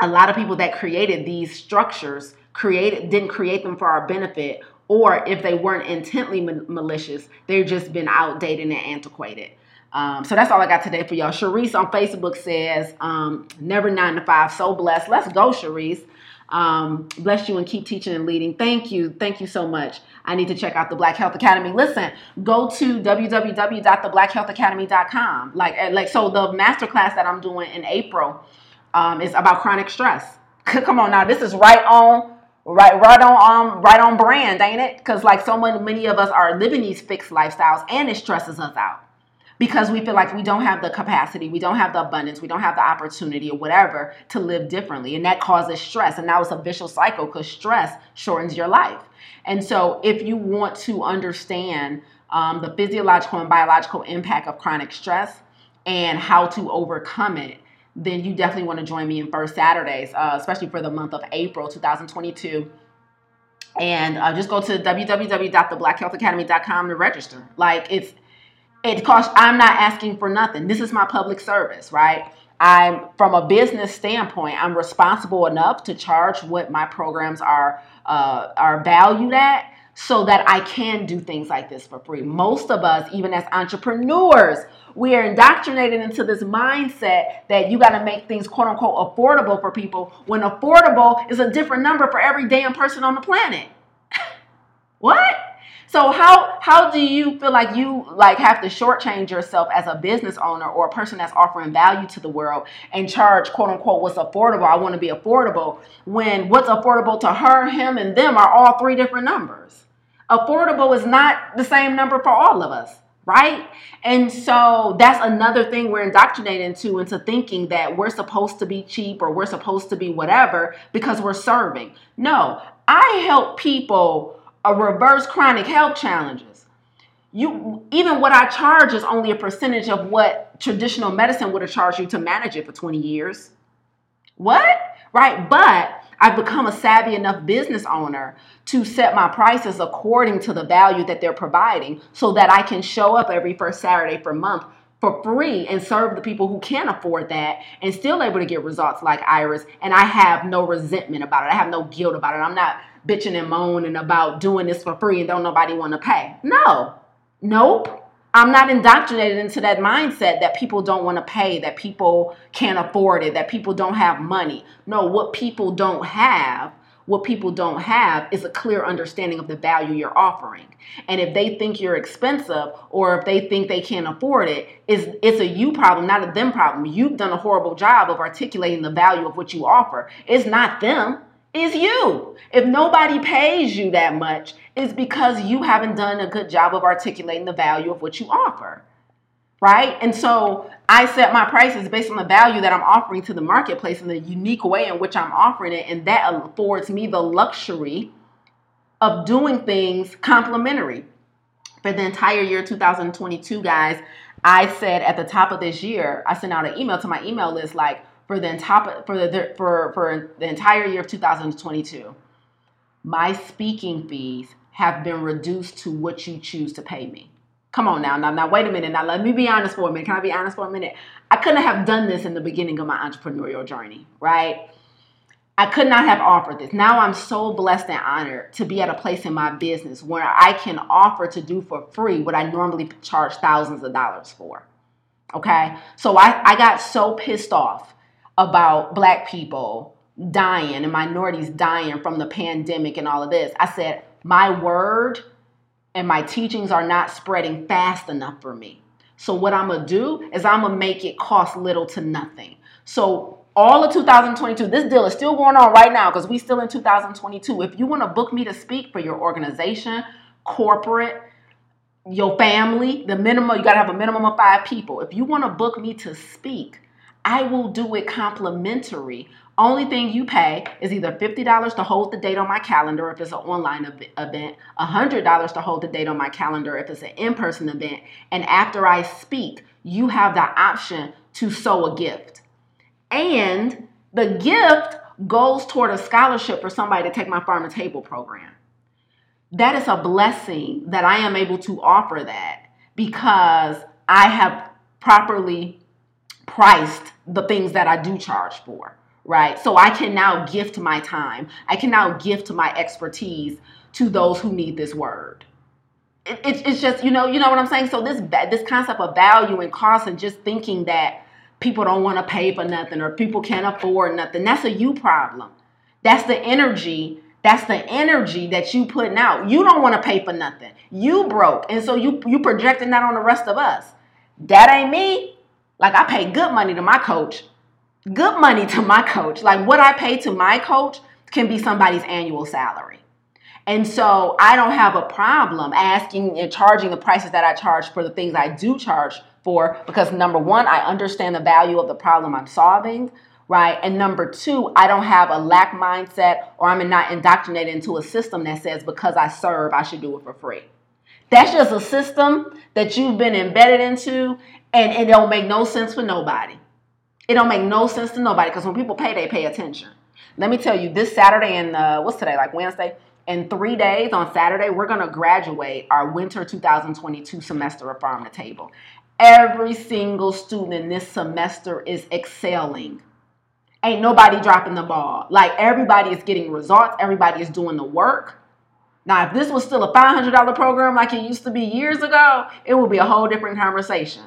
a lot of people that created these structures created didn't create them for our benefit or if they weren't intently ma- malicious, they've just been outdated and antiquated. Um, so that's all I got today for y'all. Sharice on Facebook says, um, never nine to five, so blessed. Let's go, Sharice. Um, bless you and keep teaching and leading. Thank you. Thank you so much. I need to check out the Black Health Academy. Listen, go to www.theblackhealthacademy.com. Like, eh, like so the masterclass that I'm doing in April um, is about chronic stress. Come on now, this is right on right right on um right on brand ain't it? Because like so many, many of us are living these fixed lifestyles and it stresses us out. Because we feel like we don't have the capacity we don't have the abundance we don't have the opportunity or whatever to live differently. And that causes stress. And now it's a vicious cycle because stress shortens your life. And so if you want to understand um, the physiological and biological impact of chronic stress and how to overcome it then you definitely want to join me in First Saturdays, uh, especially for the month of April 2022. And uh, just go to www.theblackhealthacademy.com to register. Like it's, it costs. I'm not asking for nothing. This is my public service, right? I'm from a business standpoint. I'm responsible enough to charge what my programs are uh, are valued at so that I can do things like this for free. Most of us, even as entrepreneurs, we are indoctrinated into this mindset that you got to make things quote unquote affordable for people when affordable is a different number for every damn person on the planet. what? So how how do you feel like you like have to shortchange yourself as a business owner or a person that's offering value to the world and charge quote unquote what's affordable? I want to be affordable when what's affordable to her, him, and them are all three different numbers. Affordable is not the same number for all of us right? And so that's another thing we're indoctrinated into into thinking that we're supposed to be cheap or we're supposed to be whatever because we're serving. No, I help people uh, reverse chronic health challenges. You even what I charge is only a percentage of what traditional medicine would have charged you to manage it for 20 years. What? Right? But I've become a savvy enough business owner to set my prices according to the value that they're providing so that I can show up every first Saturday for month for free and serve the people who can't afford that and still able to get results like Iris. And I have no resentment about it. I have no guilt about it. I'm not bitching and moaning about doing this for free and don't nobody want to pay. No, nope. I'm not indoctrinated into that mindset that people don't want to pay, that people can't afford it, that people don't have money. No, what people don't have, what people don't have is a clear understanding of the value you're offering. And if they think you're expensive or if they think they can't afford it, it's, it's a you problem, not a them problem. You've done a horrible job of articulating the value of what you offer. It's not them is you. If nobody pays you that much, it's because you haven't done a good job of articulating the value of what you offer. Right? And so I set my prices based on the value that I'm offering to the marketplace and the unique way in which I'm offering it. And that affords me the luxury of doing things complimentary. For the entire year 2022, guys, I said at the top of this year, I sent out an email to my email list like, for the entire for the for for the entire year of 2022, my speaking fees have been reduced to what you choose to pay me. Come on now, now, now, wait a minute. Now, let me be honest for a minute. Can I be honest for a minute? I couldn't have done this in the beginning of my entrepreneurial journey, right? I could not have offered this. Now I'm so blessed and honored to be at a place in my business where I can offer to do for free what I normally charge thousands of dollars for. Okay. So I, I got so pissed off about black people dying and minorities dying from the pandemic and all of this. I said, my word and my teachings are not spreading fast enough for me. So what I'm gonna do is I'm gonna make it cost little to nothing. So all of 2022, this deal is still going on right now because we still in 2022. If you want to book me to speak for your organization, corporate, your family, the minimum, you gotta have a minimum of five people. If you want to book me to speak, I will do it complimentary. Only thing you pay is either $50 to hold the date on my calendar if it's an online event, $100 to hold the date on my calendar if it's an in person event. And after I speak, you have the option to sow a gift. And the gift goes toward a scholarship for somebody to take my farm to table program. That is a blessing that I am able to offer that because I have properly priced the things that I do charge for, right? So I can now gift my time. I can now gift my expertise to those who need this word. It, it, it's just you know you know what I'm saying. So this this concept of value and cost and just thinking that people don't want to pay for nothing or people can't afford nothing. That's a you problem. That's the energy. That's the energy that you putting out. You don't want to pay for nothing. You broke, and so you you projecting that on the rest of us. That ain't me. Like I pay good money to my coach, good money to my coach. Like what I pay to my coach can be somebody's annual salary. And so I don't have a problem asking and charging the prices that I charge for the things I do charge for because number one, I understand the value of the problem I'm solving, right? And number two, I don't have a lack mindset or I'm not indoctrinated into a system that says because I serve, I should do it for free. That's just a system that you've been embedded into, and it don't make no sense for nobody. It don't make no sense to nobody because when people pay, they pay attention. Let me tell you, this Saturday and uh, what's today, like Wednesday, in three days on Saturday, we're going to graduate our winter 2022 semester of Farm to Table. Every single student in this semester is excelling. Ain't nobody dropping the ball. Like everybody is getting results, everybody is doing the work. Now, if this was still a $500 program like it used to be years ago, it would be a whole different conversation.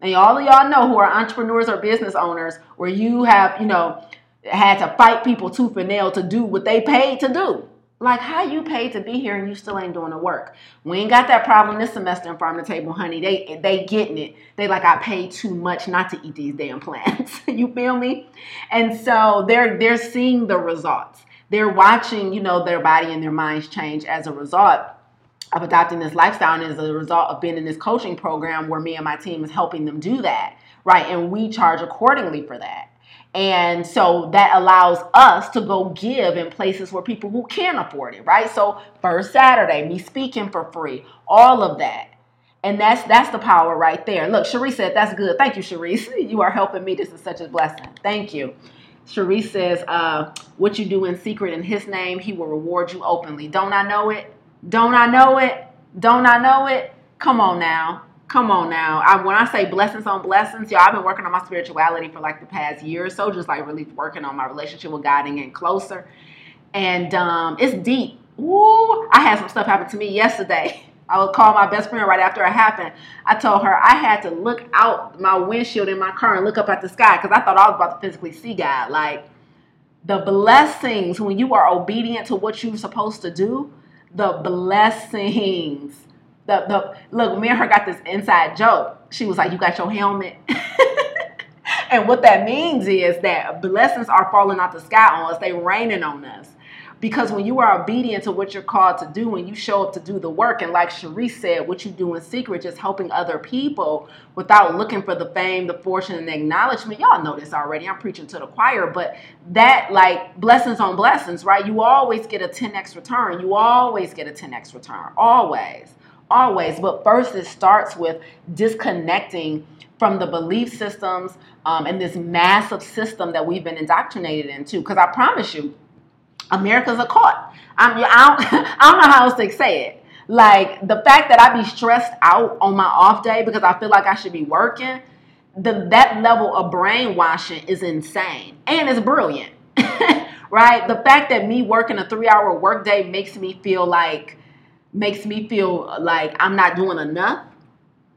And all of y'all know who are entrepreneurs or business owners where you have, you know, had to fight people tooth and nail to do what they paid to do. Like how you paid to be here and you still ain't doing the work. We ain't got that problem this semester in farm to table, honey. They they getting it. They like I paid too much not to eat these damn plants. you feel me? And so they're they're seeing the results. They're watching, you know, their body and their minds change as a result of adopting this lifestyle and as a result of being in this coaching program where me and my team is helping them do that. Right. And we charge accordingly for that. And so that allows us to go give in places where people who can't afford it, right? So first Saturday, me speaking for free, all of that. And that's that's the power right there. Look, Cherie said that's good. Thank you, Cherie. You are helping me. This is such a blessing. Thank you. Cherie says, uh, what you do in secret in his name, he will reward you openly. Don't I know it? Don't I know it? Don't I know it? Come on now. Come on now. I, when I say blessings on blessings, y'all, I've been working on my spirituality for like the past year or so, just like really working on my relationship with God and getting closer. And um, it's deep. Ooh, I had some stuff happen to me yesterday. I would call my best friend right after it happened. I told her I had to look out my windshield in my car and look up at the sky because I thought I was about to physically see God. Like the blessings when you are obedient to what you're supposed to do, the blessings the the look, me and her got this inside joke. She was like, "You got your helmet." and what that means is that blessings are falling out the sky on us. They raining on us. Because when you are obedient to what you're called to do, when you show up to do the work, and like Cherie said, what you do in secret, just helping other people without looking for the fame, the fortune, and the acknowledgement. Y'all know this already. I'm preaching to the choir, but that like blessings on blessings, right? You always get a 10x return. You always get a 10x return. Always always. But first, it starts with disconnecting from the belief systems um, and this massive system that we've been indoctrinated into. Because I promise you, America's a cult. I'm, I, don't, I don't know how else to say it. Like the fact that I be stressed out on my off day because I feel like I should be working, the, that level of brainwashing is insane and it's brilliant. right? The fact that me working a three hour workday makes me feel like makes me feel like I'm not doing enough.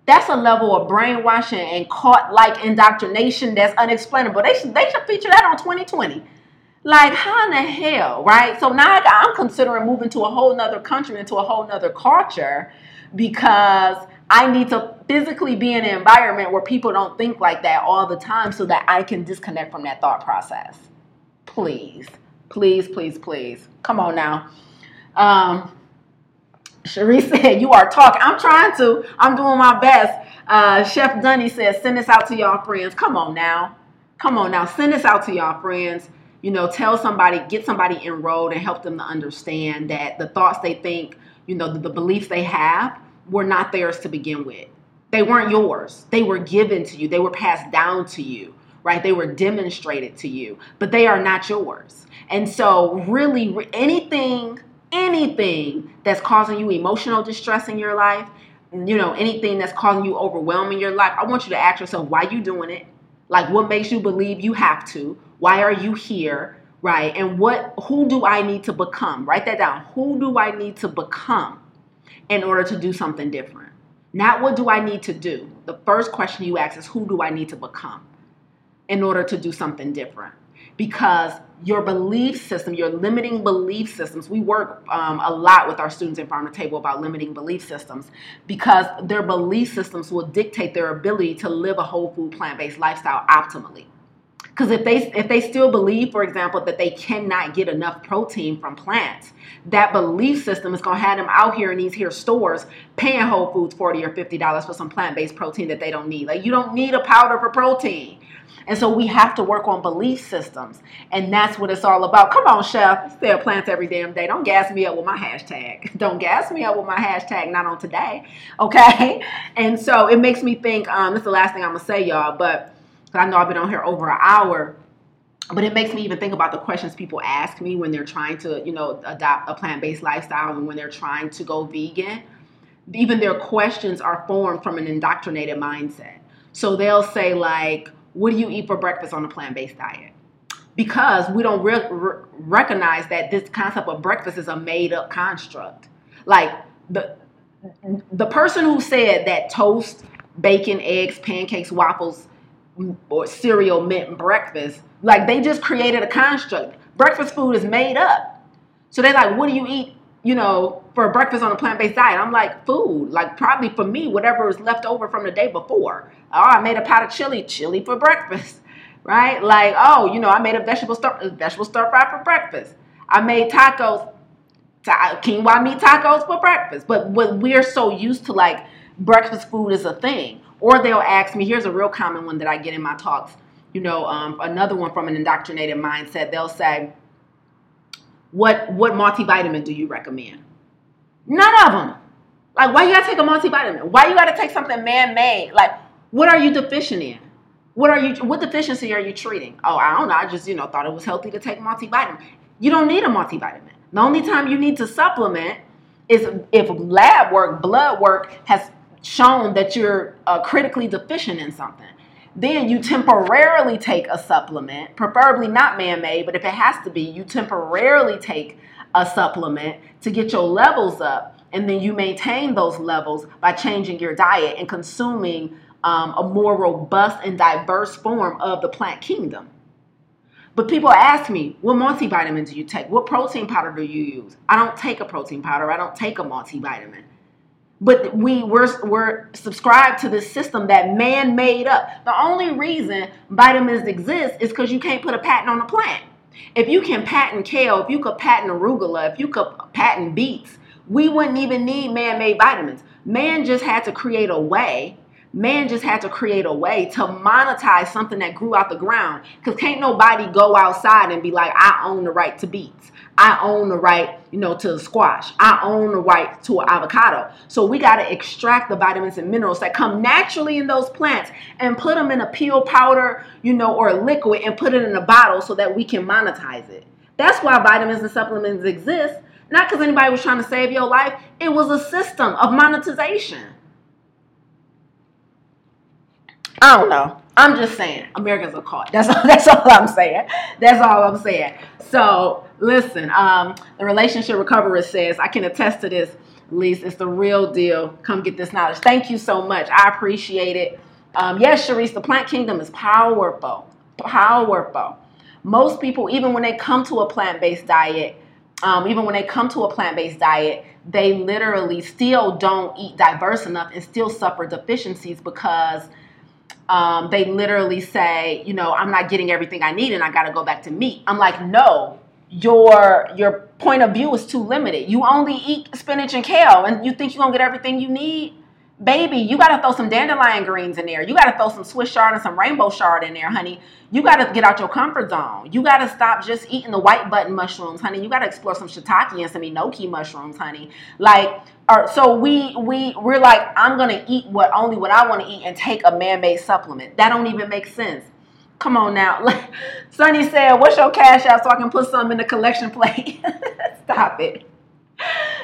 That's a level of brainwashing and caught like indoctrination that's unexplainable. They should they should feature that on 2020. Like how in the hell, right? So now I'm considering moving to a whole nother country, into a whole nother culture, because I need to physically be in an environment where people don't think like that all the time so that I can disconnect from that thought process. Please, please, please, please. Come on now. Um, Cherie said, You are talking. I'm trying to. I'm doing my best. Uh, Chef Dunny says, Send this out to y'all friends. Come on now. Come on now. Send this out to y'all friends. You know, tell somebody, get somebody enrolled and help them to understand that the thoughts they think, you know, the, the beliefs they have were not theirs to begin with. They weren't yours. They were given to you, they were passed down to you, right? They were demonstrated to you, but they are not yours. And so, really, anything anything that's causing you emotional distress in your life, you know, anything that's causing you overwhelming your life, I want you to ask yourself why you doing it? Like what makes you believe you have to? Why are you here? Right? And what who do I need to become? Write that down. Who do I need to become in order to do something different? Not what do I need to do? The first question you ask is who do I need to become in order to do something different? Because your belief system, your limiting belief systems, we work um, a lot with our students in Farm to Table about limiting belief systems because their belief systems will dictate their ability to live a whole food plant based lifestyle optimally. Because if they if they still believe, for example, that they cannot get enough protein from plants, that belief system is gonna have them out here in these here stores paying Whole Foods forty or fifty dollars for some plant based protein that they don't need. Like you don't need a powder for protein. And so we have to work on belief systems. And that's what it's all about. Come on, chef. Sell plants every damn day. Don't gas me up with my hashtag. Don't gas me up with my hashtag, not on today. Okay? And so it makes me think, um, this is the last thing I'm gonna say, y'all, but I know I've been on here over an hour. But it makes me even think about the questions people ask me when they're trying to, you know, adopt a plant-based lifestyle and when they're trying to go vegan. Even their questions are formed from an indoctrinated mindset. So they'll say like, what do you eat for breakfast on a plant based diet? Because we don't re- re- recognize that this concept of breakfast is a made up construct. Like the the person who said that toast, bacon, eggs, pancakes, waffles, or cereal meant breakfast, like they just created a construct. Breakfast food is made up. So they're like, what do you eat, you know, for breakfast on a plant based diet? I'm like, food. Like, probably for me, whatever was left over from the day before. Oh, I made a pot of chili, chili for breakfast, right? Like, oh, you know, I made a vegetable stir, vegetable stir fry for breakfast. I made tacos, ta- quinoa meat tacos for breakfast. But what we're so used to, like, breakfast food is a thing. Or they'll ask me, here's a real common one that I get in my talks. You know, um, another one from an indoctrinated mindset. They'll say, what what multivitamin do you recommend? None of them. Like, why you gotta take a multivitamin? Why you gotta take something man-made? Like, what are you deficient in? What are you? What deficiency are you treating? Oh, I don't know. I just you know thought it was healthy to take multivitamin. You don't need a multivitamin. The only time you need to supplement is if lab work, blood work has shown that you're uh, critically deficient in something. Then you temporarily take a supplement, preferably not man made, but if it has to be, you temporarily take a supplement to get your levels up. And then you maintain those levels by changing your diet and consuming um, a more robust and diverse form of the plant kingdom. But people ask me, what multivitamin do you take? What protein powder do you use? I don't take a protein powder. I don't take a multivitamin. But we we're, we're subscribed to this system that man made up. The only reason vitamins exist is because you can't put a patent on a plant. If you can patent kale, if you could patent arugula, if you could patent beets, we wouldn't even need man-made vitamins. Man just had to create a way man just had to create a way to monetize something that grew out the ground. Because can't nobody go outside and be like, I own the right to beets. I own the right, you know, to the squash. I own the right to an avocado. So we got to extract the vitamins and minerals that come naturally in those plants and put them in a peel powder, you know, or a liquid and put it in a bottle so that we can monetize it. That's why vitamins and supplements exist. Not because anybody was trying to save your life. It was a system of monetization. I don't know. I'm just saying, Americans are caught. That's all, that's all I'm saying. That's all I'm saying. So listen, um, the relationship recoverer says, I can attest to this, Lise. It's the real deal. Come get this knowledge. Thank you so much. I appreciate it. Um, yes, Sharice, the plant kingdom is powerful. Powerful. Most people, even when they come to a plant-based diet, um, even when they come to a plant-based diet, they literally still don't eat diverse enough and still suffer deficiencies because – um, they literally say, you know, I'm not getting everything I need and I got to go back to meat. I'm like, no, your your point of view is too limited. You only eat spinach and kale and you think you're to get everything you need? Baby, you got to throw some dandelion greens in there. You got to throw some Swiss chard and some rainbow chard in there, honey. You got to get out your comfort zone. You got to stop just eating the white button mushrooms, honey. You got to explore some shiitake and some enoki mushrooms, honey. Like, or, so we we we're like, I'm gonna eat what only what I want to eat and take a man-made supplement. That don't even make sense. Come on now. Sonny said, "What's your cash out so I can put some in the collection plate?" Stop it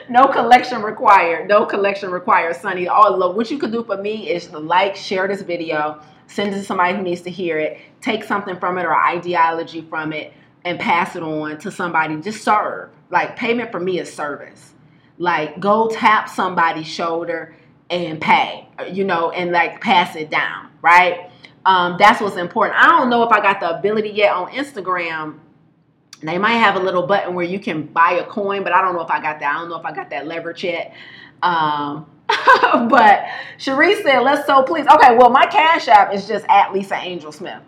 no collection required. No collection required, Sonny. All look, what you could do for me is like, share this video, send it to somebody who needs to hear it, take something from it or ideology from it, and pass it on to somebody. Just serve. Like payment for me is service. Like go tap somebody's shoulder and pay, you know, and like pass it down, right? Um, that's what's important. I don't know if I got the ability yet on Instagram they might have a little button where you can buy a coin, but I don't know if I got that. I don't know if I got that leverage yet. Um, but Cherise said, let's so please. Okay, well, my Cash App is just at Lisa Angel Smith.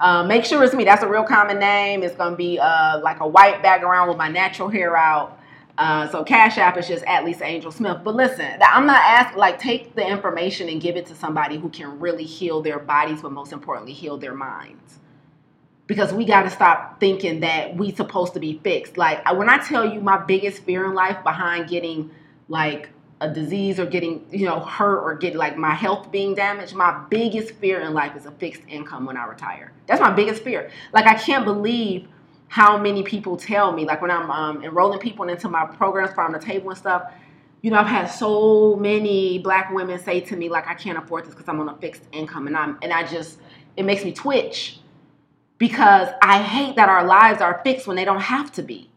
Uh, make sure it's me. That's a real common name. It's going to be uh, like a white background with my natural hair out. Uh, so Cash App is just at Lisa Angel Smith. But listen, I'm not asking, like, take the information and give it to somebody who can really heal their bodies, but most importantly, heal their minds because we got to stop thinking that we supposed to be fixed. Like when I tell you my biggest fear in life behind getting like a disease or getting you know hurt or get like my health being damaged, my biggest fear in life is a fixed income when I retire. That's my biggest fear. Like I can't believe how many people tell me like when I'm um, enrolling people into my programs, farm the table and stuff. You know, I've had so many black women say to me like I can't afford this because I'm on a fixed income, and I'm and I just it makes me twitch because I hate that our lives are fixed when they don't have to be.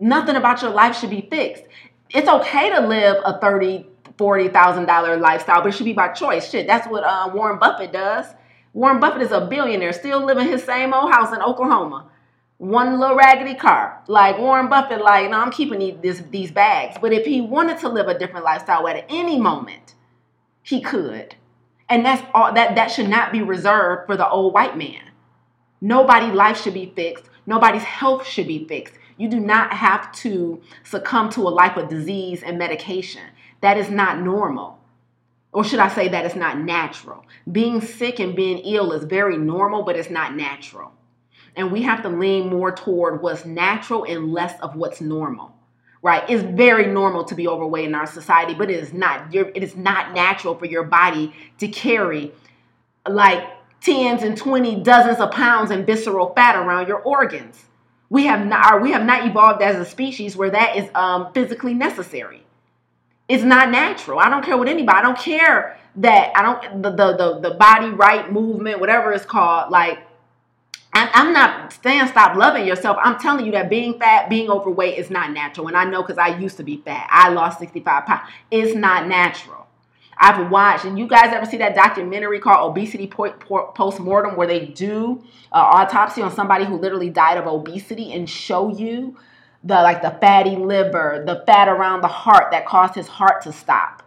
Nothing about your life should be fixed. It's okay to live a thirty, forty thousand dollar lifestyle, but it should be by choice. Shit, that's what uh, Warren Buffett does. Warren Buffett is a billionaire, still living his same old house in Oklahoma. one little raggedy car. Like Warren Buffett, like, no, I'm keeping these, these bags. But if he wanted to live a different lifestyle at any moment, he could. And that's all that that should not be reserved for the old white man. Nobody's life should be fixed. Nobody's health should be fixed. You do not have to succumb to a life of disease and medication. That is not normal. Or should I say that it's not natural? Being sick and being ill is very normal, but it's not natural. And we have to lean more toward what's natural and less of what's normal. Right? It's very normal to be overweight in our society, but it is not it is not natural for your body to carry like tens and 20 dozens of pounds in visceral fat around your organs. We have not we have not evolved as a species where that is um, physically necessary. It's not natural. I don't care what anybody. I don't care that I don't the the the, the body right movement, whatever it's called. Like I'm not saying stop loving yourself. I'm telling you that being fat, being overweight is not natural. And I know because I used to be fat. I lost 65 pounds. It's not natural. I've watched, and you guys ever see that documentary called Obesity Postmortem, where they do an autopsy on somebody who literally died of obesity and show you the like the fatty liver, the fat around the heart that caused his heart to stop.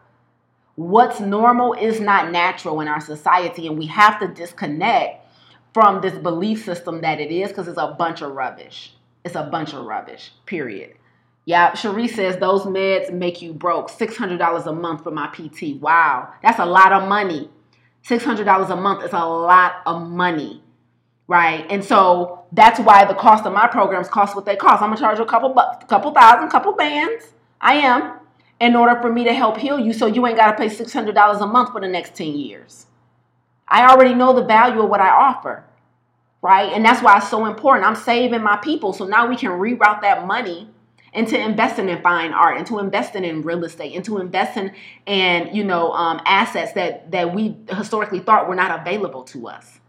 What's normal is not natural in our society, and we have to disconnect from this belief system that it is because it's a bunch of rubbish. It's a bunch of rubbish, period. Yeah, Cherie says those meds make you broke. $600 a month for my PT. Wow, that's a lot of money. $600 a month is a lot of money, right? And so that's why the cost of my programs cost what they cost. I'm gonna charge you a couple bucks, couple thousand, couple bands. I am, in order for me to help heal you, so you ain't gotta pay $600 a month for the next 10 years. I already know the value of what I offer, right? And that's why it's so important. I'm saving my people, so now we can reroute that money into investing in fine art, into investing in real estate, into investing in you know um, assets that that we historically thought were not available to us.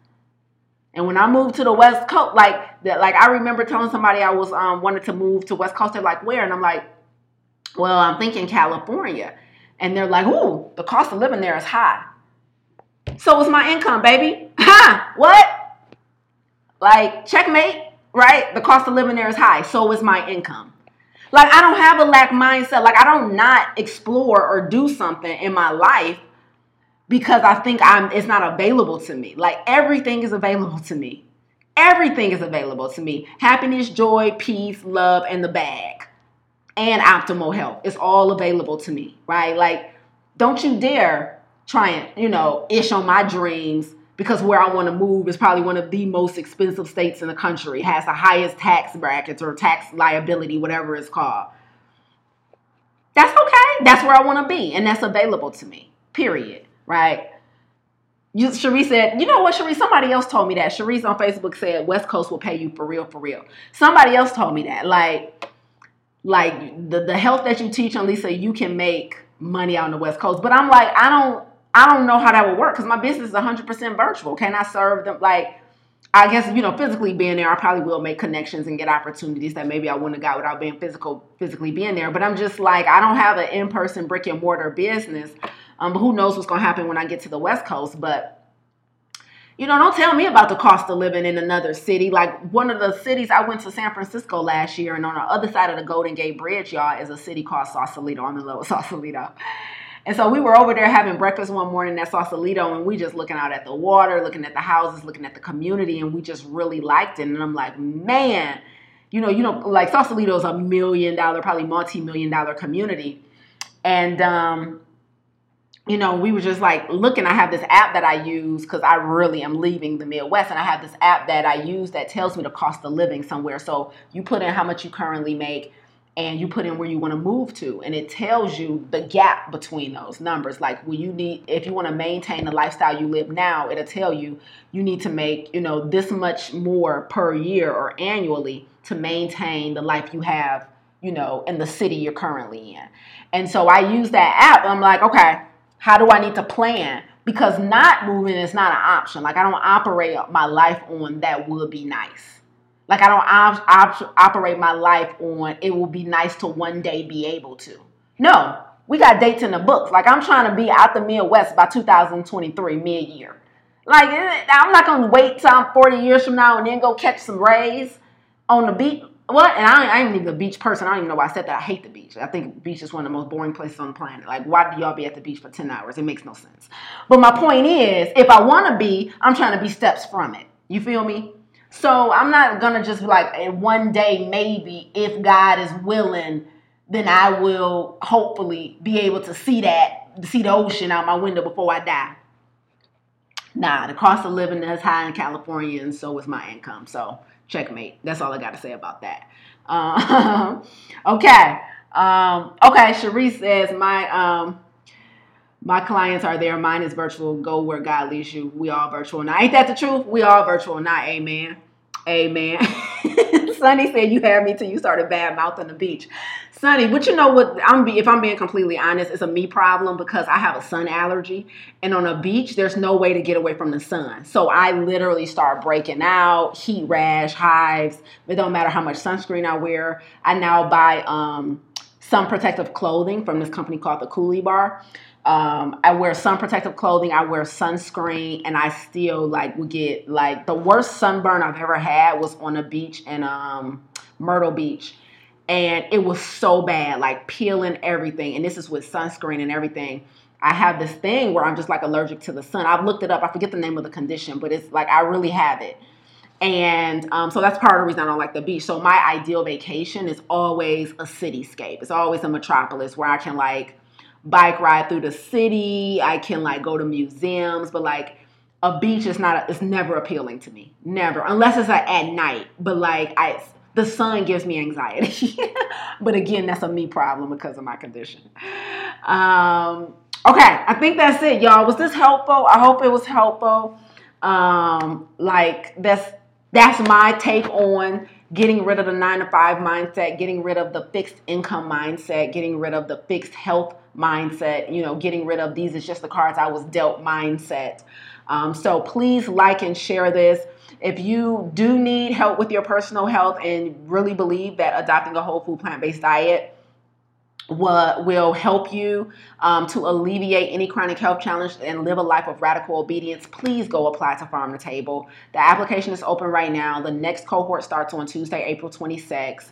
And when I moved to the West Coast, like that, like I remember telling somebody I was um, wanted to move to West Coast. They're like, where? And I'm like, well, I'm thinking California. And they're like, ooh, the cost of living there is high. So is my income, baby. Ha! What? Like, checkmate, right? The cost of living there is high. So is my income. Like, I don't have a lack mindset. Like, I don't not explore or do something in my life because I think I'm it's not available to me. Like, everything is available to me. Everything is available to me. Happiness, joy, peace, love, and the bag. And optimal health. It's all available to me, right? Like, don't you dare try and, you know, ish on my dreams because where I want to move is probably one of the most expensive states in the country. Has the highest tax brackets or tax liability, whatever it's called. That's okay. That's where I want to be, and that's available to me. Period. Right? You, Cherie said, you know what, Cherie? Somebody else told me that. Cherie's on Facebook said West Coast will pay you for real, for real. Somebody else told me that. Like, like the, the health that you teach on Lisa, you can make money out on the West Coast. But I'm like, I don't I don't know how that would work because my business is 100% virtual. Can I serve them? Like, I guess you know, physically being there, I probably will make connections and get opportunities that maybe I wouldn't have got without being physical, physically being there. But I'm just like, I don't have an in-person brick and mortar business. Um, but who knows what's going to happen when I get to the West Coast? But you know, don't tell me about the cost of living in another city. Like one of the cities I went to San Francisco last year, and on the other side of the Golden Gate Bridge, y'all, is a city called Sausalito on the Lower Sausalito. And so we were over there having breakfast one morning at Sausalito and we just looking out at the water, looking at the houses, looking at the community, and we just really liked it. And I'm like, man, you know, you know, like Sausalito is a million dollar, probably multi-million dollar community. And um, you know, we were just like looking. I have this app that I use because I really am leaving the Midwest, and I have this app that I use that tells me the cost of living somewhere. So you put in how much you currently make, and you put in where you want to move to and it tells you the gap between those numbers. Like will you need if you want to maintain the lifestyle you live now it'll tell you you need to make you know this much more per year or annually to maintain the life you have you know in the city you're currently in. And so i use that app i'm like okay how do i need to plan? Because not moving is not an option. Like i don't operate my life on that would be nice like I don't op- op- operate my life on it will be nice to one day be able to. No, we got dates in the books. Like I'm trying to be out the Midwest by 2023 mid year. Like eh, I'm not gonna wait till I'm 40 years from now and then go catch some rays. on the beach. What? And I, I ain't even a beach person. I don't even know why I said that. I hate the beach. I think the beach is one of the most boring places on the planet. Like, why do y'all be at the beach for 10 hours? It makes no sense. But my point is, if I want to be, I'm trying to be steps from it. You feel me? So I'm not gonna just be like, one day maybe, if God is willing, then I will hopefully be able to see that, see the ocean out my window before I die. Nah, the cost of living is high in California, and so is my income. So checkmate. That's all I got to say about that. Um, okay. Um, okay. Sharice says my um, my clients are there. Mine is virtual. Go where God leads you. We all virtual. Now, ain't that the truth? We all virtual. Not amen. Amen. Sonny said you had me till you started bad mouth on the beach. Sonny, but you know what? I'm be if I'm being completely honest, it's a me problem because I have a sun allergy, and on a beach, there's no way to get away from the sun. So I literally start breaking out, heat rash, hives. It don't matter how much sunscreen I wear. I now buy um, sun protective clothing from this company called the Coolibar. Um, I wear sun protective clothing. I wear sunscreen, and I still like would get like the worst sunburn I've ever had was on a beach in um, Myrtle Beach, and it was so bad, like peeling everything. And this is with sunscreen and everything. I have this thing where I'm just like allergic to the sun. I've looked it up. I forget the name of the condition, but it's like I really have it. And um, so that's part of the reason I don't like the beach. So my ideal vacation is always a cityscape. It's always a metropolis where I can like bike ride through the city. I can like go to museums, but like a beach is not a, it's never appealing to me. Never. Unless it's at night. But like I the sun gives me anxiety. but again, that's a me problem because of my condition. Um okay, I think that's it, y'all. Was this helpful? I hope it was helpful. Um like that's that's my take on getting rid of the 9 to 5 mindset, getting rid of the fixed income mindset, getting rid of the fixed health mindset, you know, getting rid of these is just the cards I was dealt mindset. Um, so please like and share this. If you do need help with your personal health and really believe that adopting a whole food plant based diet what will help you um, to alleviate any chronic health challenge and live a life of radical obedience, please go apply to Farm to Table. The application is open right now. The next cohort starts on Tuesday, April 26th.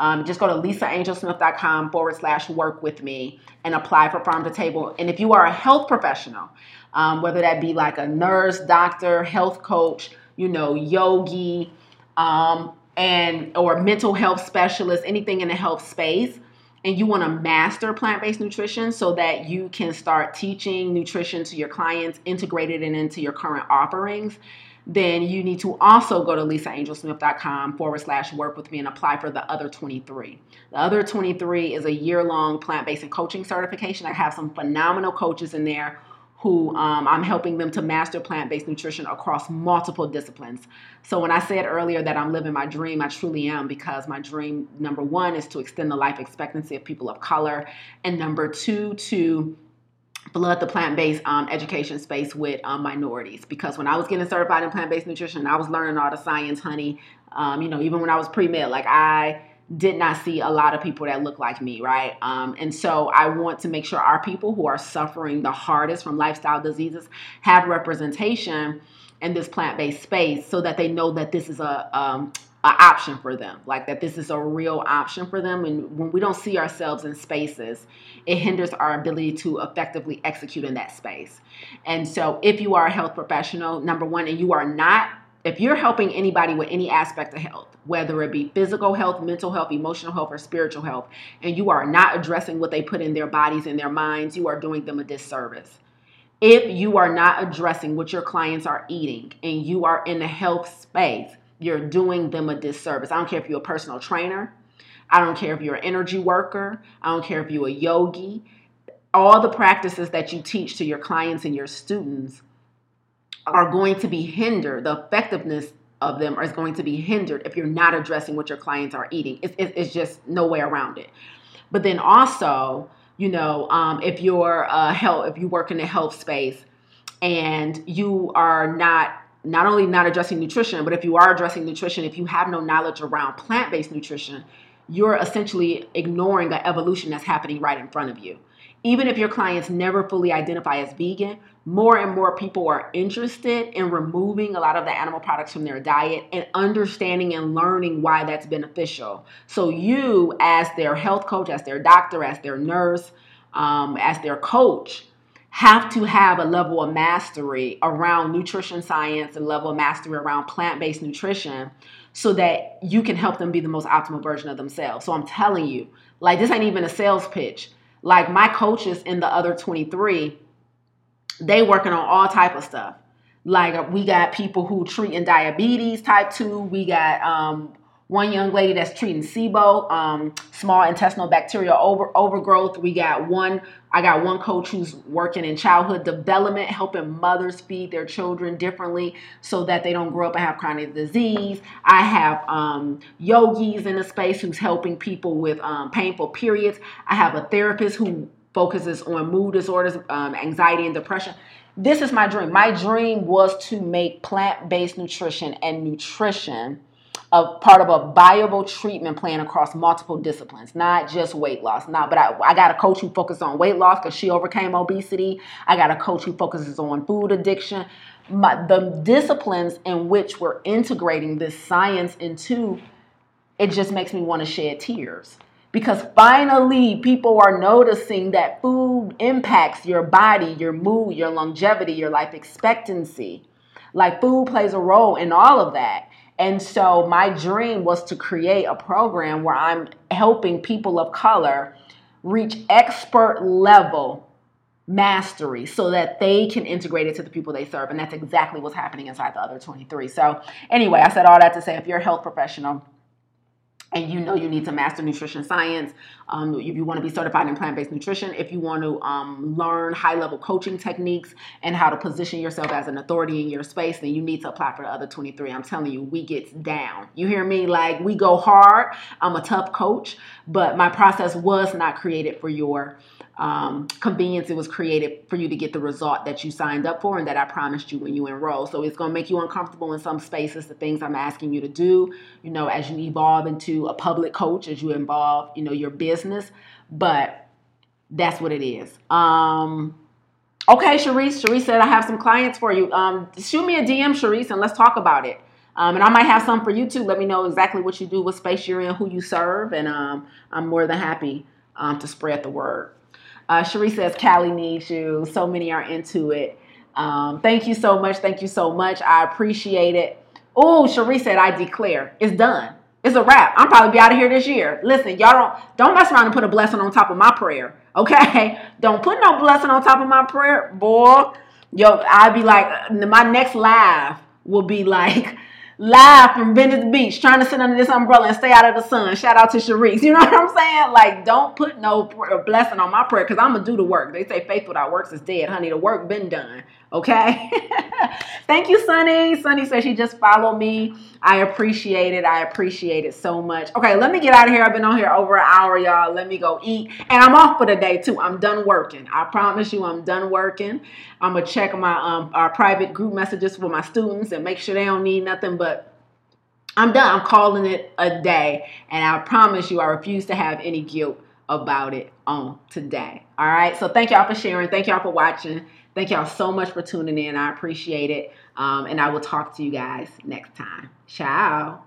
Um, just go to lisaangelsmith.com forward slash work with me and apply for Farm to Table. And if you are a health professional, um, whether that be like a nurse, doctor, health coach, you know, yogi, um, and or mental health specialist, anything in the health space, and you want to master plant-based nutrition so that you can start teaching nutrition to your clients, integrated and into your current offerings, then you need to also go to lisaangelsmith.com forward slash work with me and apply for the other 23. The other 23 is a year long plant based and coaching certification. I have some phenomenal coaches in there who um, I'm helping them to master plant based nutrition across multiple disciplines. So, when I said earlier that I'm living my dream, I truly am because my dream, number one, is to extend the life expectancy of people of color, and number two, to flood the plant-based um, education space with um, minorities because when i was getting certified in plant-based nutrition i was learning all the science honey um, you know even when i was pre-med like i did not see a lot of people that look like me right um, and so i want to make sure our people who are suffering the hardest from lifestyle diseases have representation in this plant-based space so that they know that this is a um, an option for them, like that this is a real option for them. And when we don't see ourselves in spaces, it hinders our ability to effectively execute in that space. And so, if you are a health professional, number one, and you are not, if you're helping anybody with any aspect of health, whether it be physical health, mental health, emotional health, or spiritual health, and you are not addressing what they put in their bodies and their minds, you are doing them a disservice if you are not addressing what your clients are eating and you are in the health space, you're doing them a disservice. I don't care if you're a personal trainer, I don't care if you're an energy worker, I don't care if you're a yogi. All the practices that you teach to your clients and your students are going to be hindered. The effectiveness of them is going to be hindered if you're not addressing what your clients are eating. It's, it's just no way around it. But then also, you know, um, if you're a health, if you work in the health space and you are not not only not addressing nutrition, but if you are addressing nutrition, if you have no knowledge around plant based nutrition, you're essentially ignoring the evolution that's happening right in front of you. Even if your clients never fully identify as vegan, more and more people are interested in removing a lot of the animal products from their diet and understanding and learning why that's beneficial. So, you, as their health coach, as their doctor, as their nurse, um, as their coach, have to have a level of mastery around nutrition science, and level of mastery around plant based nutrition, so that you can help them be the most optimal version of themselves. So, I'm telling you, like, this ain't even a sales pitch. Like, my coaches in the other 23 they working on all type of stuff. Like we got people who treating diabetes type two. We got um, one young lady that's treating SIBO, um, small intestinal bacterial over, overgrowth. We got one. I got one coach who's working in childhood development, helping mothers feed their children differently so that they don't grow up and have chronic disease. I have um, yogis in the space who's helping people with um, painful periods. I have a therapist who focuses on mood disorders, um, anxiety, and depression. This is my dream. My dream was to make plant based nutrition and nutrition a part of a viable treatment plan across multiple disciplines, not just weight loss. Not, but I, I got a coach who focuses on weight loss because she overcame obesity. I got a coach who focuses on food addiction. My, the disciplines in which we're integrating this science into, it just makes me want to shed tears because finally people are noticing that food impacts your body, your mood, your longevity, your life expectancy. Like food plays a role in all of that. And so my dream was to create a program where I'm helping people of color reach expert level mastery so that they can integrate it to the people they serve. And that's exactly what's happening inside the other 23. So, anyway, I said all that to say if you're a health professional, and you know you need to master nutrition science, um, if you want to be certified in plant based nutrition, if you want to um, learn high level coaching techniques and how to position yourself as an authority in your space, then you need to apply for the other 23. I'm telling you, we get down. You hear me? Like, we go hard. I'm a tough coach, but my process was not created for your um, convenience it was created for you to get the result that you signed up for and that I promised you when you enroll. So it's going to make you uncomfortable in some spaces, the things I'm asking you to do, you know, as you evolve into a public coach, as you involve, you know, your business. But that's what it is. Um, okay, Sharice. Sharice said, I have some clients for you. Um, shoot me a DM, Sharice, and let's talk about it. Um, and I might have some for you too. Let me know exactly what you do, what space you're in, who you serve, and um, I'm more than happy um, to spread the word. Uh, Cherie says Cali needs you. So many are into it. Um, thank you so much. Thank you so much. I appreciate it. Oh, Cherie said, I declare it's done. It's a wrap. I'm probably be out of here this year. Listen, y'all don't don't mess around and put a blessing on top of my prayer. Okay? Don't put no blessing on top of my prayer, boy. Yo, I'd be like, my next live will be like live from Venice Beach, trying to sit under this umbrella and stay out of the sun. Shout out to Sharice. You know what I'm saying? Like, don't put no blessing on my prayer because I'm gonna do the work. They say faith without works is dead, honey. The work been done. Okay. Thank you, Sunny. Sunny says she just followed me. I appreciate it. I appreciate it so much. Okay, let me get out of here. I've been on here over an hour, y'all. Let me go eat. And I'm off for the day too. I'm done working. I promise you, I'm done working. I'm gonna check my um our private group messages for my students and make sure they don't need nothing but I'm done. I'm calling it a day. And I promise you, I refuse to have any guilt about it on today. All right. So thank y'all for sharing. Thank y'all for watching. Thank y'all so much for tuning in. I appreciate it. Um, and I will talk to you guys next time. Ciao.